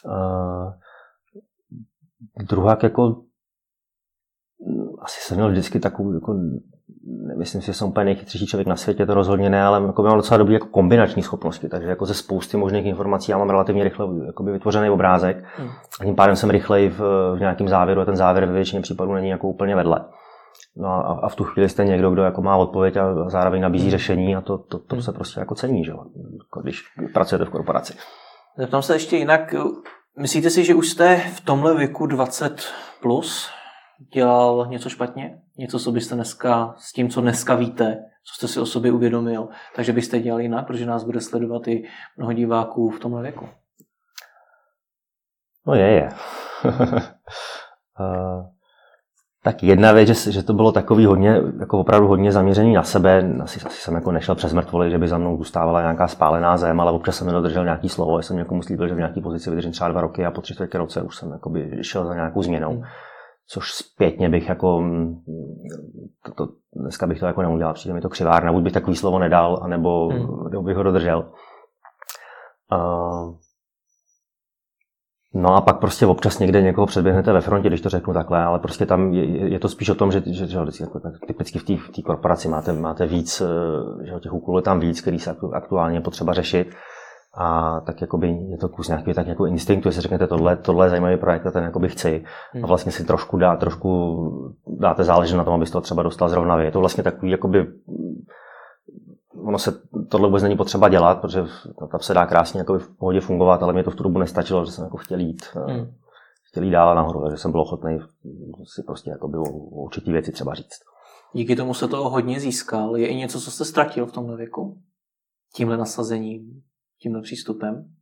Uh, druhá jako asi jsem měl vždycky takovou, jako, nemyslím si, že jsem úplně nejchytřejší člověk na světě, to rozhodně ne, ale jako mám docela dobrý jako kombinační schopnosti, takže jako ze spousty možných informací já mám relativně rychle jakoby vytvořený obrázek hmm. a tím pádem jsem rychleji v, v nějakém závěru a ten závěr ve většině případů není jako úplně vedle. No a, a v tu chvíli jste někdo, kdo jako má odpověď a zároveň nabízí hmm. řešení a to, to, to hmm. se prostě jako cení, že? Když pracujete v korporaci.
Zeptám se ještě jinak. Myslíte si, že už jste v tomhle věku 20 plus dělal něco špatně? Něco, co byste dneska, s tím, co dneska víte, co jste si o sobě uvědomil, takže byste dělal jinak, protože nás bude sledovat i mnoho diváků v tomhle věku?
No je, je. uh, Tak jedna věc, že, že to bylo takový hodně, jako opravdu hodně zaměřený na sebe. Asi, asi jsem jako nešel přes mrtvoly, že by za mnou zůstávala nějaká spálená zem, ale občas jsem nedodržel nějaký slovo. Já jsem někomu slíbil, že v nějaké pozici vydržím třeba dva roky a po tři čtvrtě roce už jsem šel za nějakou změnou. Hmm. Což zpětně bych jako, to, to, dneska bych to jako neudělal, přijde mi to křivárna, buď bych takový slovo nedal, anebo hmm. bych ho dodržel. Uh, No a pak prostě občas někde někoho předběhnete ve frontě, když to řeknu takhle, ale prostě tam je, je to spíš o tom, že, že, že jako, typicky v té korporaci máte, máte víc, eh, že těch úkolů je tam víc, který se aktuálně potřeba řešit. A tak jakoby je to kus nějaký tak jako instinktu, jestli řeknete tohle, tohle je zajímavý projekt a ten jakoby chci. A vlastně si trošku, dá, trošku dáte záležet na tom, abyste to třeba dostal zrovna vy. Je to vlastně takový jakoby ono se tohle vůbec není potřeba dělat, protože tam se dá krásně jako v pohodě fungovat, ale mě to v tu dobu nestačilo, že jsem jako chtěl jít, eh, hmm. chtěl jít dál nahoru, takže jsem byl ochotný si prostě jako bylo určitý věci třeba říct.
Díky tomu se toho hodně získal. Je i něco, co jste ztratil v tomhle věku? Tímhle nasazením, tímhle přístupem?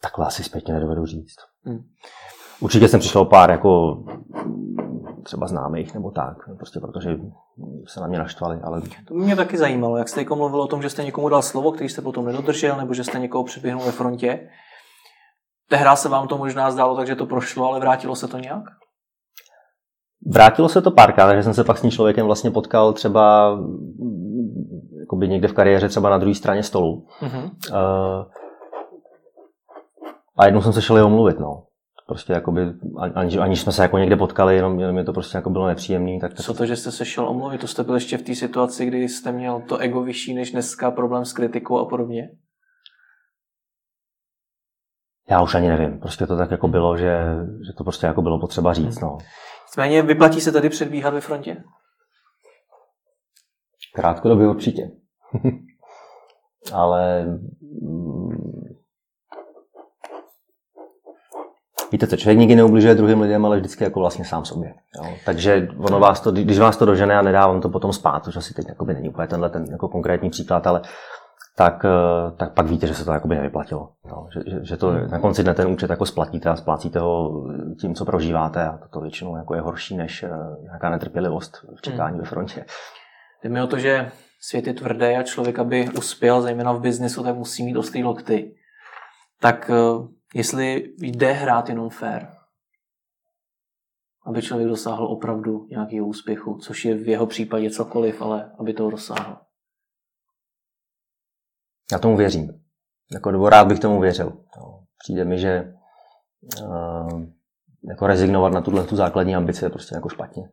Takhle asi zpětně nedovedu říct. Hmm. Určitě jsem přišel pár jako třeba známých nebo tak, prostě protože se na mě naštvali. Ale...
To mě taky zajímalo, jak jste jako mluvil o tom, že jste někomu dal slovo, který jste potom nedodržel, nebo že jste někoho předběhnul ve frontě. Tehdy se vám to možná zdálo, takže to prošlo, ale vrátilo se to nějak?
Vrátilo se to párkrát, takže jsem se pak s tím člověkem vlastně potkal třeba jakoby někde v kariéře, třeba na druhé straně stolu. Mm-hmm. Uh, a jednou jsem se šel i omluvit, no. Prostě jakoby, aniž, aniž jsme se jako někde potkali, jenom, jenom mě to prostě jako bylo nepříjemné. Tak
Co to, že jste se šel omluvit? To jste byl ještě v té situaci, kdy jste měl to ego vyšší než dneska, problém s kritikou a podobně?
Já už ani nevím. Prostě to tak jako bylo, že, že to prostě jako bylo potřeba říct. No.
Nicméně vyplatí se tady předbíhat ve frontě?
Krátkodobě určitě. Ale víte co, člověk nikdy neubližuje druhým lidem, ale vždycky jako vlastně sám sobě. Jo? Takže ono vás to, když vás to dožene a nedá vám to potom spát, což asi teď není úplně tenhle ten jako konkrétní příklad, ale tak, eh, tak pak víte, že se to jakoby nevyplatilo. No, že, že, že to hmm. na konci dne ten účet jako splatíte a splácíte ho tím, co prožíváte a to, to většinou jako je horší než eh, nějaká netrpělivost v čekání hmm. ve frontě.
Jde mi o to, že svět je tvrdý a člověk, aby uspěl, zejména v biznesu, tak musí mít ostrý lokty. Tak eh, jestli jde hrát jenom fair, aby člověk dosáhl opravdu nějakého úspěchu, což je v jeho případě cokoliv, ale aby to dosáhl.
Já tomu věřím. Jako, nebo rád bych tomu věřil. No, přijde mi, že uh, jako rezignovat na tuhle tu základní ambici je prostě jako špatně.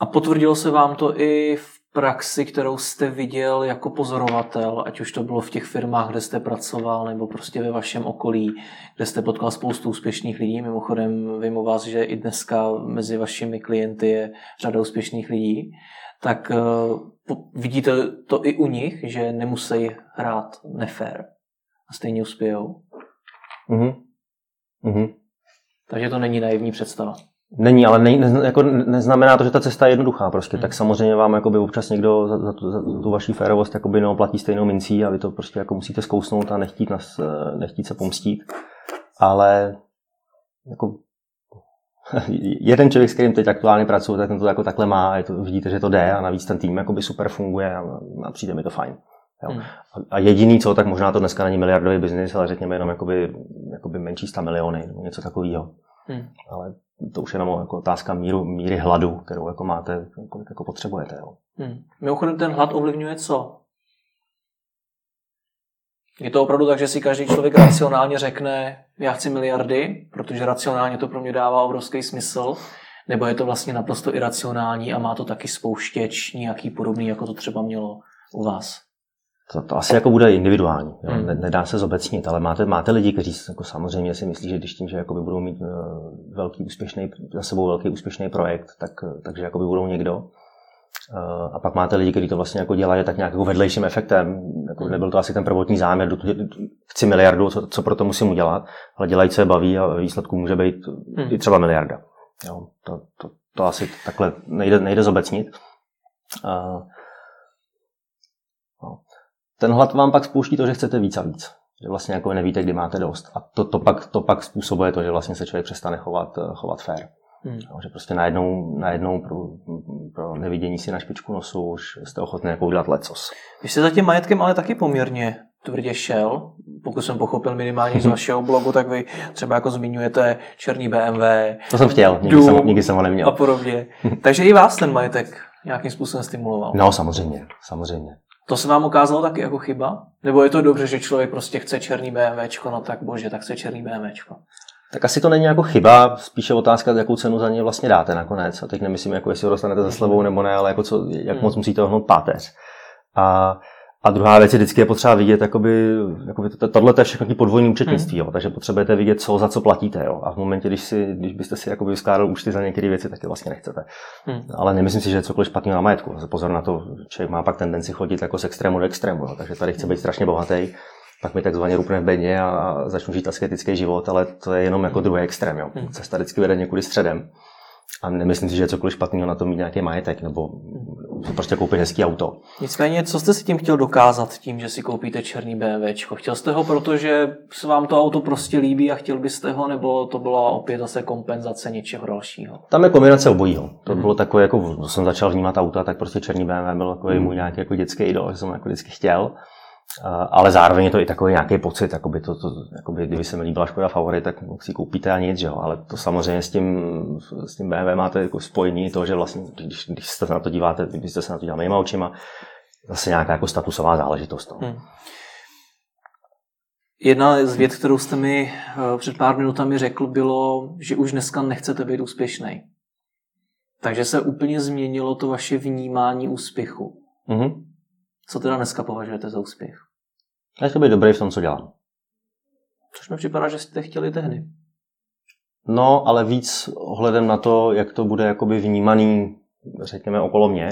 A potvrdilo se vám to i v praxi, kterou jste viděl jako pozorovatel, ať už to bylo v těch firmách, kde jste pracoval, nebo prostě ve vašem okolí, kde jste potkal spoustu úspěšných lidí. Mimochodem, vím o vás, že i dneska mezi vašimi klienty je řada úspěšných lidí. Tak uh, vidíte to i u nich, že nemusí hrát nefér a stejně uspějou? Mm-hmm. Mm-hmm. Takže to není naivní představa.
Není, ale ne, ne, jako neznamená to, že ta cesta je jednoduchá. Prostě. Hmm. Tak samozřejmě vám jakoby, občas někdo za, za, tu, za tu vaši férovost jakoby, neoplatí stejnou mincí a vy to prostě jako musíte zkousnout a nechtít, nas, nechtít se pomstít. Ale jako, jeden člověk, s kterým teď aktuálně pracuji, tak ten to jako takhle má a je to, vidíte, že to jde a navíc ten tým jakoby super funguje a, a přijde mi to fajn. Jo. Hmm. A jediný co, tak možná to dneska není miliardový biznis, ale řekněme jenom jakoby, jakoby menší 100 miliony, něco takového. Hmm. Ale to už je jenom jako otázka míru, míry hladu, kterou jako máte, kolik jako potřebujete. Jo.
Hmm. Mimochodem ten hlad ovlivňuje co? Je to opravdu tak, že si každý člověk racionálně řekne, já chci miliardy, protože racionálně to pro mě dává obrovský smysl, nebo je to vlastně naprosto iracionální a má to taky spouštěč nějaký podobný, jako to třeba mělo u vás?
To, to asi jako bude individuální, jo? Hmm. nedá se zobecnit, ale máte, máte lidi, kteří jako samozřejmě si myslí, že když tím, že jakoby budou mít uh, velký úspěšný, za sebou velký úspěšný projekt, tak, takže jakoby budou někdo. Uh, a pak máte lidi, kteří to vlastně jako dělají tak nějak jako vedlejším efektem. Jako hmm. nebyl to asi ten prvotní záměr, chci miliardu, co, co pro to musím udělat, ale dělají, co je baví a výsledku může být hmm. i třeba miliarda. Jo? To, to, to asi takhle nejde, nejde zobecnit. Uh, ten hlad vám pak spouští to, že chcete víc a víc. Že vlastně jako nevíte, kdy máte dost. A to, to, pak, to pak způsobuje to, že vlastně se člověk přestane chovat, eh, chovat fair. Hmm. že prostě najednou, najednou pro, pro nevidění si na špičku nosu už jste ochotný jako udělat lecos.
Vy jste za tím majetkem ale taky poměrně tvrdě šel. Pokud jsem pochopil minimálně z vašeho blogu, tak vy třeba jako zmiňujete černý BMW.
To jsem chtěl, nikdy, jsem, nikdy jsem ho neměl.
A podobně. Takže i vás ten majetek nějakým způsobem stimuloval.
No samozřejmě, samozřejmě.
To se vám ukázalo taky jako chyba? Nebo je to dobře, že člověk prostě chce černý BMWčko, no tak bože, tak chce černý BMWčko.
Tak asi to není jako chyba, spíše otázka, jakou cenu za ně vlastně dáte nakonec. A teď nemyslím, jako jestli ho dostanete za slevou nebo ne, ale jako co, jak hmm. moc musíte ohnout páteř. A a druhá věc je vždycky je potřeba vidět, jakoby, jakoby to, tohle je všechno podvojní účetnictví, hmm. jo, takže potřebujete vidět, co za co platíte. Jo, a v momentě, když, si, když byste si jakoby vyskládal účty za některé věci, tak je vlastně nechcete. Hmm. Ale nemyslím si, že je cokoliv špatného na majetku. Pozor na to, člověk má pak tendenci chodit jako z extrému do extrému. Jo, takže tady chce být strašně bohatý, pak mi takzvaně rupne v bedně a, začnu žít asketický život, ale to je jenom jako druhý extrém. Jo. Hmm. Cesta vždycky vede někudy středem. A nemyslím si, že je cokoliv špatného na to mít nějaký majetek nebo prostě koupit hezký auto.
Nicméně, co jste si tím chtěl dokázat tím, že si koupíte černý BMW? Chtěl jste ho, protože se vám to auto prostě líbí a chtěl byste ho, nebo to byla opět zase kompenzace něčeho dalšího?
Tam je kombinace obojího. To hmm. bylo takové, jako jsem začal vnímat auta, tak prostě černý BMW byl takový hmm. můj nějaký jako dětský idol, že jsem jako vždycky chtěl. Ale zároveň je to i takový nějaký pocit, jakoby to, to, jakoby, kdyby se mi líbila Škoda Favorit, tak si koupíte a nic, že jo? ale to samozřejmě s tím, s tím BMW máte jako spojení to, že vlastně, když, když se na to díváte, kdybyste se na to díval mýma očima, zase nějaká jako statusová záležitost. No. Hmm.
Jedna z věd, kterou jste mi eh, před pár minutami řekl, bylo, že už dneska nechcete být úspěšný. Takže se úplně změnilo to vaše vnímání úspěchu. Mm-hmm. Co teda dneska považujete za úspěch?
Já chci být dobrý v tom, co dělám.
Což mi připadá, že jste chtěli tehdy.
No, ale víc ohledem na to, jak to bude jakoby vnímaný, řekněme, okolo mě.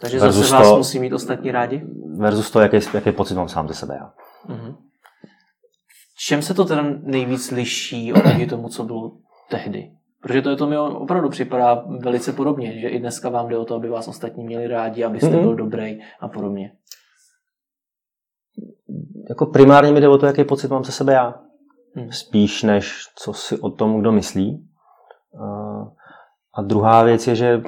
Takže zase vás to, musí mít ostatní rádi?
Versus to, jaký, jaký pocit mám sám ze sebe já. Mm-hmm.
Čem se to teda nejvíc liší oproti tomu, co bylo tehdy? Protože to, je to mi opravdu připadá velice podobně, že i dneska vám jde o to, aby vás ostatní měli rádi, abyste mm-hmm. byl dobrý a podobně.
Jako primárně mi jde o to, jaký pocit mám se sebe já. Hmm. Spíš než co si o tom, kdo myslí. A druhá věc je, že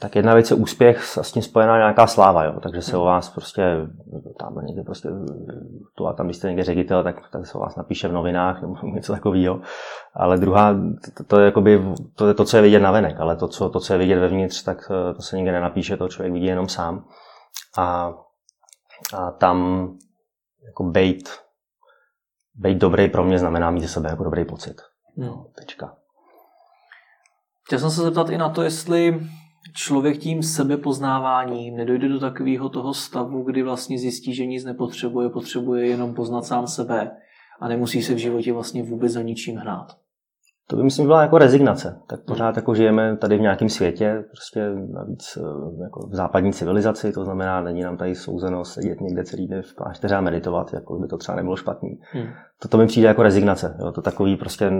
tak jedna věc je úspěch a s tím spojená nějaká sláva, jo? takže se o vás prostě, tam někde prostě, tu a tam, když jste někde ředitel, tak, tak se o vás napíše v novinách nebo něco takového. Ale druhá, to, to, je jakoby, to je to, co je vidět na venek, ale to co, to, co je vidět vevnitř, tak eh, to se nikde nenapíše, to člověk vidí jenom sám. A, a tam jako bejt, bejt dobrý pro mě znamená mít ze sebe jako dobrý pocit. No. Tečka.
Chtěl jsem se zeptat i na to, jestli člověk tím sebepoznáváním nedojde do takového toho stavu, kdy vlastně zjistí, že nic nepotřebuje, potřebuje jenom poznat sám sebe a nemusí se v životě vlastně vůbec za ničím hnát.
To by myslím byla jako rezignace. Tak pořád jako žijeme tady v nějakém světě, prostě navíc eh, jako v západní civilizaci, to znamená, není nám tady souzeno sedět někde celý den v klášteře a meditovat, jako by to třeba nebylo špatný. Hmm. To, to mi přijde jako rezignace. Jo. To takový prostě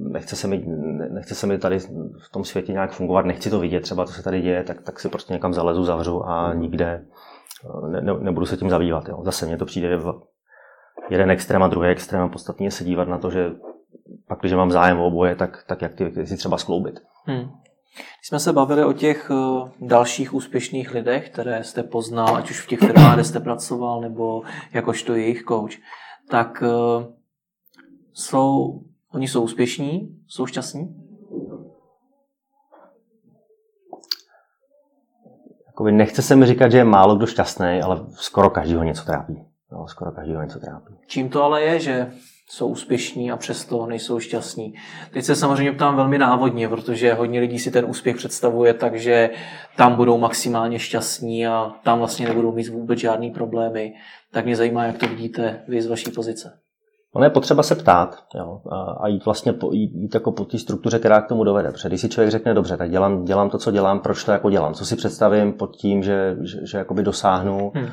nechce se, mi, nechce se mi tady v tom světě nějak fungovat, nechci to vidět, třeba to se tady děje, tak, tak si prostě někam zalezu, zavřu a hmm. nikde eh, ne, ne, nebudu se tím zabývat. Jo. Zase mně to přijde v jeden extrém a druhý extrém a podstatně se dívat na to, že pak, když mám zájem o oboje, tak, tak jak ty věci třeba skloubit. Hmm.
Když jsme se bavili o těch uh, dalších úspěšných lidech, které jste poznal, ať už v těch firmách, kde jste pracoval, nebo jakožto jejich coach, tak uh, jsou, oni jsou úspěšní, jsou šťastní?
Jakoby nechce se mi říkat, že je málo kdo šťastný, ale skoro každýho něco trápí. No, skoro každýho něco trápí.
Čím to ale je, že jsou úspěšní a přesto nejsou šťastní. Teď se samozřejmě ptám velmi návodně, protože hodně lidí si ten úspěch představuje tak, že tam budou maximálně šťastní a tam vlastně nebudou mít vůbec žádný problémy. Tak mě zajímá, jak to vidíte vy z vaší pozice.
Ono je potřeba se ptát jo, a jít vlastně po, jít, jako po té struktuře, která k tomu dovede. Protože když si člověk řekne, dobře, tak dělám, dělám to, co dělám, proč to jako dělám, co si představím pod tím, že, že, že jakoby dosáhnu, hmm.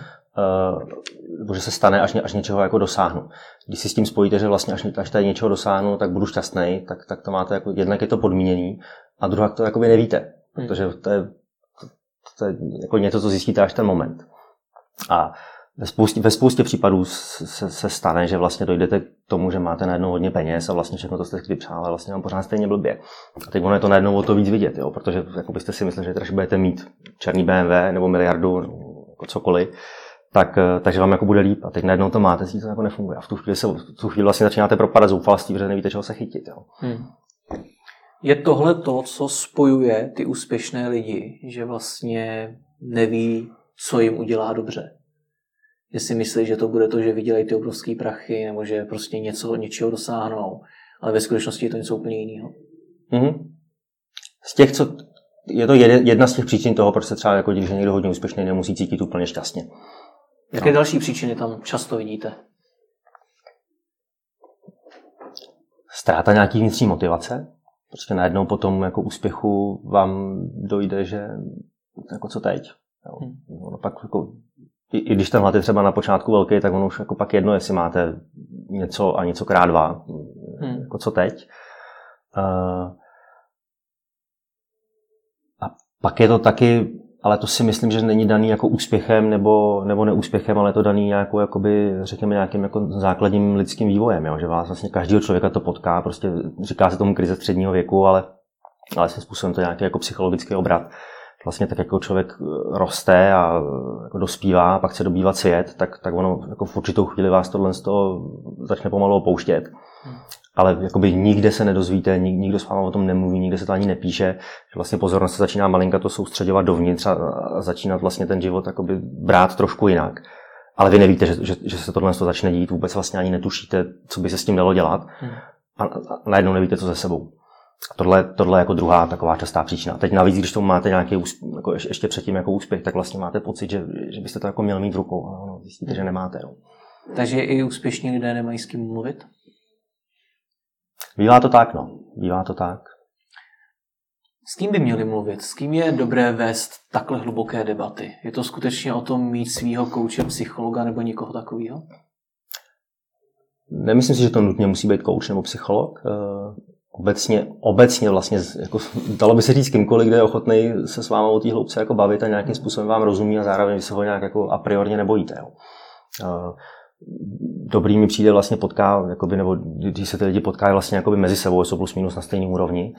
Nebo že se stane, až, až něčeho jako dosáhnu. Když si s tím spojíte, že vlastně až, až tady něčeho dosáhnu, tak budu šťastný, tak, tak to máte jako, jednak je to podmíněný a druhá to jakoby nevíte, hmm. protože to je, to, to je jako něco, co zjistíte až ten moment. A ve spoustě, ve spoustě případů se, se, stane, že vlastně dojdete k tomu, že máte najednou hodně peněz a vlastně všechno to jste chtěli přát, ale vlastně vám pořád stejně blbě. A teď ono je to najednou o to víc vidět, jo? protože jako byste si mysleli, že třeba budete mít černý BMW nebo miliardu, jako cokoliv, tak, eh, takže vám jako bude líp. A teď najednou to máte, si to jako nefunguje. A v tu chvíli, se, v tu chvíli vlastně začínáte propadat zoufalství, protože nevíte, čeho se chytit. Jo. Hmm.
Je tohle to, co spojuje ty úspěšné lidi, že vlastně neví, co jim udělá dobře. Že si myslí, že to bude to, že vydělají ty obrovské prachy, nebo že prostě něco, něčeho dosáhnou, ale ve skutečnosti je to něco úplně jiného. Mm-hmm.
Z těch, co je to jedna z těch příčin toho, proč se třeba jako když je někdo hodně úspěšný, nemusí cítit úplně šťastně.
Jaké no. další příčiny tam často vidíte?
Ztráta nějaký vnitřní motivace. Prostě najednou po tom jako úspěchu vám dojde, že jako co teď. Hmm. No, pak jako, i, i, když ten hlad je třeba na počátku velký, tak ono už jako pak jedno, jestli máte něco a něco krát dva. Hmm. Jako co teď. Uh, a pak je to taky ale to si myslím, že není daný jako úspěchem nebo, nebo neúspěchem, ale je to daný nějakou, jakoby, řekněme, nějakým jako základním lidským vývojem, jo? že vás vlastně každého člověka to potká, prostě říká se tomu krize středního věku, ale, ale svým způsobem to nějaký jako psychologický obrat, vlastně tak jako člověk roste a jako dospívá a pak chce dobývat svět, tak, tak ono jako v určitou chvíli vás tohle z toho začne pomalu opouštět. Hmm. Ale jakoby nikde se nedozvíte, nik, nikdo s vámi o tom nemluví, nikde se to ani nepíše, že vlastně pozornost se začíná malinka to soustředovat dovnitř a, a začínat vlastně ten život jakoby brát trošku jinak. Ale vy nevíte, že, že, že se tohle začne dít, vůbec vlastně ani netušíte, co by se s tím dalo dělat. Hmm. A, a najednou nevíte, co se sebou. A tohle, tohle je jako druhá taková častá příčina. Teď navíc, když tomu máte nějaký úspěch, jako ještě předtím jako úspěch, tak vlastně máte pocit, že, že byste to jako měl mít v rukou, ale no, zjistíte, že nemáte. No.
Takže i úspěšní lidé nemají s kým mluvit?
Bývá to tak, no. Bývá to tak.
S kým by měli mluvit? S kým je dobré vést takhle hluboké debaty? Je to skutečně o tom mít svého kouče, psychologa nebo někoho takového?
Nemyslím si, že to nutně musí být kouč nebo psycholog. Eh, obecně, obecně vlastně, jako, dalo by se říct kýmkoliv, kde je ochotný se s vámi o té hloubce jako bavit a nějakým způsobem vám rozumí a zároveň vy se ho nějak jako a priorně nebojíte. Jo. Dobrý mi přijde vlastně potká, jakoby, nebo když se ty lidi potkají vlastně jakoby mezi sebou, jsou plus minus na stejné úrovni,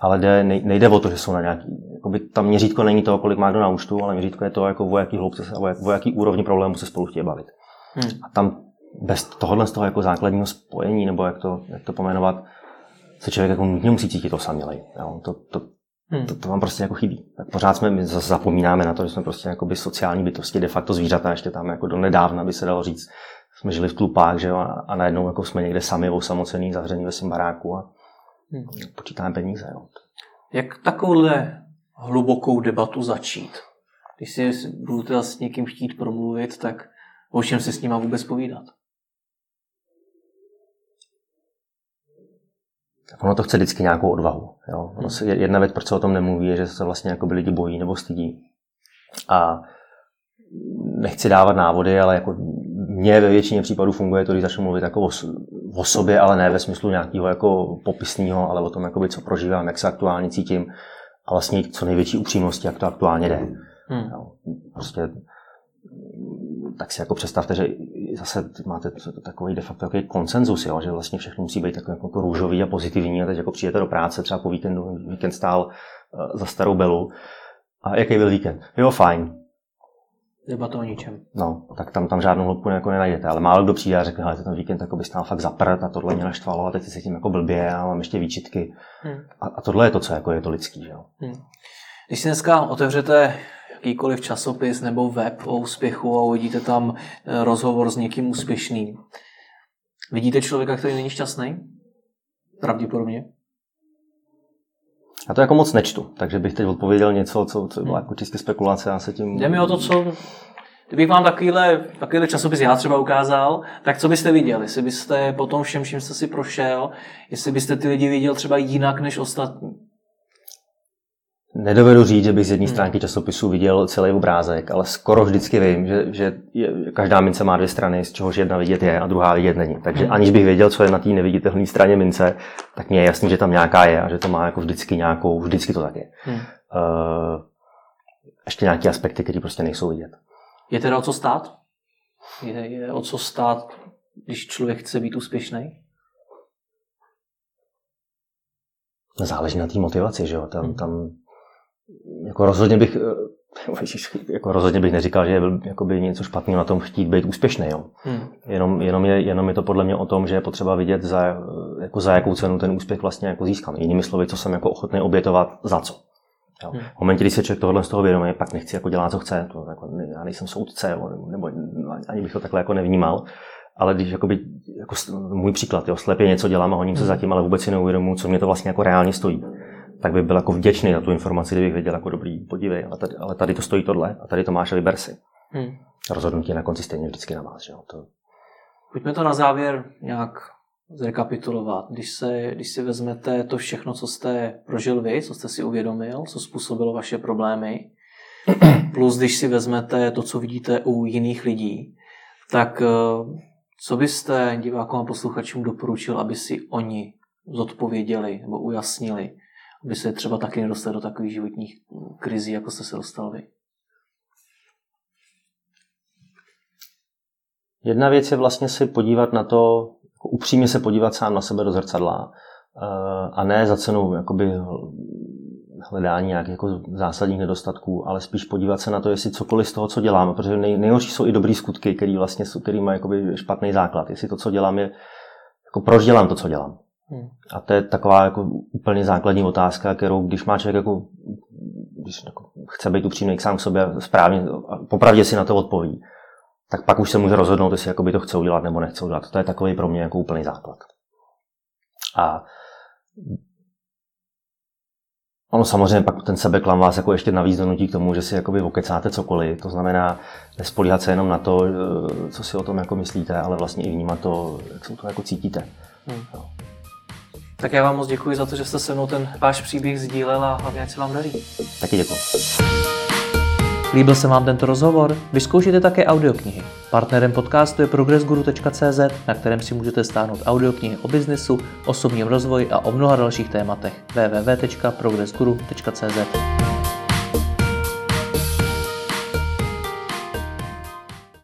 ale jde, nejde o to, že jsou na nějaký, jakoby tam měřítko není to, kolik má kdo na účtu, ale měřítko je to, jako o jaký hloubce, o jaký úrovni problému se spolu chtějí bavit. Hmm. A tam bez tohohle z toho jako základního spojení, nebo jak to, jak to pomenovat, se člověk jako nutně musí cítit osamělej. Jo? To, to, hmm. to, to, vám prostě jako chybí. Tak pořád jsme, my zapomínáme na to, že jsme prostě sociální bytosti, de facto zvířata, ještě tam jako do nedávna by se dalo říct, jsme žili v tlupách, že jo, a, najednou jako jsme někde sami osamocený, zavřený ve svém baráku a hmm. počítáme peníze. Jo.
Jak takovouhle hlubokou debatu začít? Když si budu teda s někým chtít promluvit, tak o čem se s nima vůbec povídat?
ono to chce vždycky nějakou odvahu. Jo? Ono se, jedna věc, proč se o tom nemluví, je, že se vlastně jako by lidi bojí nebo stydí. A nechci dávat návody, ale jako mně ve většině případů funguje to, když začnu mluvit jako o, o sobě, ale ne ve smyslu nějakého jako popisného, ale o tom, jakoby, co prožívám, jak se aktuálně cítím a vlastně co největší upřímnosti, jak to aktuálně jde. Hmm. Jo, prostě tak si jako představte, že zase máte takový de facto takový konsenzus, jo, že vlastně všechno musí být takový jako růžový a pozitivní a teď jako přijete do práce, třeba po víkendu, víkend stál uh, za starou belu a jaký byl víkend? Jo, fajn.
Debata o ničem.
No, tak tam, tam žádnou hloubku jako nenajdete, ale málo kdo přijde a řekne, že ten víkend jako by stál fakt zaprt a tohle mě naštvalo a teď se tím jako blbě a mám ještě výčitky. Hmm. A, a, tohle je to, co jako je to lidský. Že jo? Hmm.
Když si dneska otevřete jakýkoliv časopis nebo web o úspěchu a uvidíte tam eh, rozhovor s někým úspěšným. Vidíte člověka, který není šťastný? Pravděpodobně.
Já to jako moc nečtu, takže bych teď odpověděl něco, co, co bylo hmm. jako čistě spekulace. Já se tím...
Jde mi o to, co... Kdybych vám takovýhle, takovýhle časopis já třeba ukázal, tak co byste viděl? Jestli byste po tom všem, čím jste si prošel, jestli byste ty lidi viděl třeba jinak než ostatní?
Nedovedu říct, že bych z jedné hmm. stránky časopisu viděl celý obrázek, ale skoro vždycky vím, že, že je, každá mince má dvě strany, z čehož jedna vidět je a druhá vidět není. Takže hmm. aniž bych věděl, co je na té neviditelné straně mince, tak mě je jasný, že tam nějaká je a že to má jako vždycky nějakou, vždycky to tak je. Hmm. Uh, ještě nějaké aspekty, které prostě nejsou vidět.
Je teda o co stát? Je, je o co stát, když člověk chce být úspěšný?
Záleží na té motivaci, že jo? Tam, hmm. tam jako rozhodně bych, eh, jako rozhodně bych neříkal, že je jakoby něco špatného na tom chtít být úspěšný. Jo. Hmm. Jenom, jenom, je, jenom je to podle mě o tom, že je potřeba vidět, za, jako za jakou cenu ten úspěch vlastně jako získám. Jinými slovy, co jsem jako ochotný obětovat za co. Jo. Hmm. V momentě, kdy se člověk tohle z toho vědomí, pak nechci jako dělat, co chce. To, jako, já nejsem soudce, jo, nebo, nebo ani bych to takhle jako nevnímal. Ale když jakoby, jako můj příklad, jo, slepě něco dělám a honím se hmm. zatím, ale vůbec si neuvědomuji, co mě to vlastně jako reálně stojí tak bych byl jako vděčný za tu informaci, kdybych věděl jako dobrý, podívej, ale tady, ale tady to stojí tohle a tady to máš a vyber si. Hmm. Rozhodnutí na konci stejně vždycky na vás. Že? To...
Pojďme to na závěr nějak zrekapitulovat. Když, se, když si vezmete to všechno, co jste prožil vy, co jste si uvědomil, co způsobilo vaše problémy, plus když si vezmete to, co vidíte u jiných lidí, tak eh, co byste divákům a posluchačům doporučil, aby si oni zodpověděli nebo ujasnili by se třeba taky nedostali do takových životních krizí, jako jste se dostal vy?
Jedna věc je vlastně si podívat na to, jako upřímně se podívat sám na sebe do zrcadla eh, a ne za cenu jakoby hledání nějakých jako zásadních nedostatků, ale spíš podívat se na to, jestli cokoliv z toho, co děláme, protože nej, nejhorší jsou i dobrý skutky, který vlastně jsou, který mají špatný základ. Jestli to, co dělám, je jako proč dělám to, co dělám. Hmm. A to je taková jako úplně základní otázka, kterou když má člověk jako, když jako chce být upřímný sám k sobě správně, popravdě si na to odpoví, tak pak už se může rozhodnout, jestli jakoby to chce udělat nebo nechce udělat. To je takový pro mě jako úplný základ. A Ono samozřejmě pak ten sebeklam vás jako ještě navíc donutí k tomu, že si jakoby okecáte cokoliv. To znamená nespolíhat se jenom na to, eh, co si o tom jako myslíte, ale vlastně i vnímat to, jak se to jako cítíte. Hmm.
Tak já vám moc děkuji za to, že jste se mnou ten váš příběh sdílel a hlavně ať se vám daří.
Taky děkuji.
Líbil se vám tento rozhovor? Vyzkoušejte také audioknihy. Partnerem podcastu je progressguru.cz, na kterém si můžete stáhnout audioknihy o biznesu, osobním rozvoji a o mnoha dalších tématech. www.progressguru.cz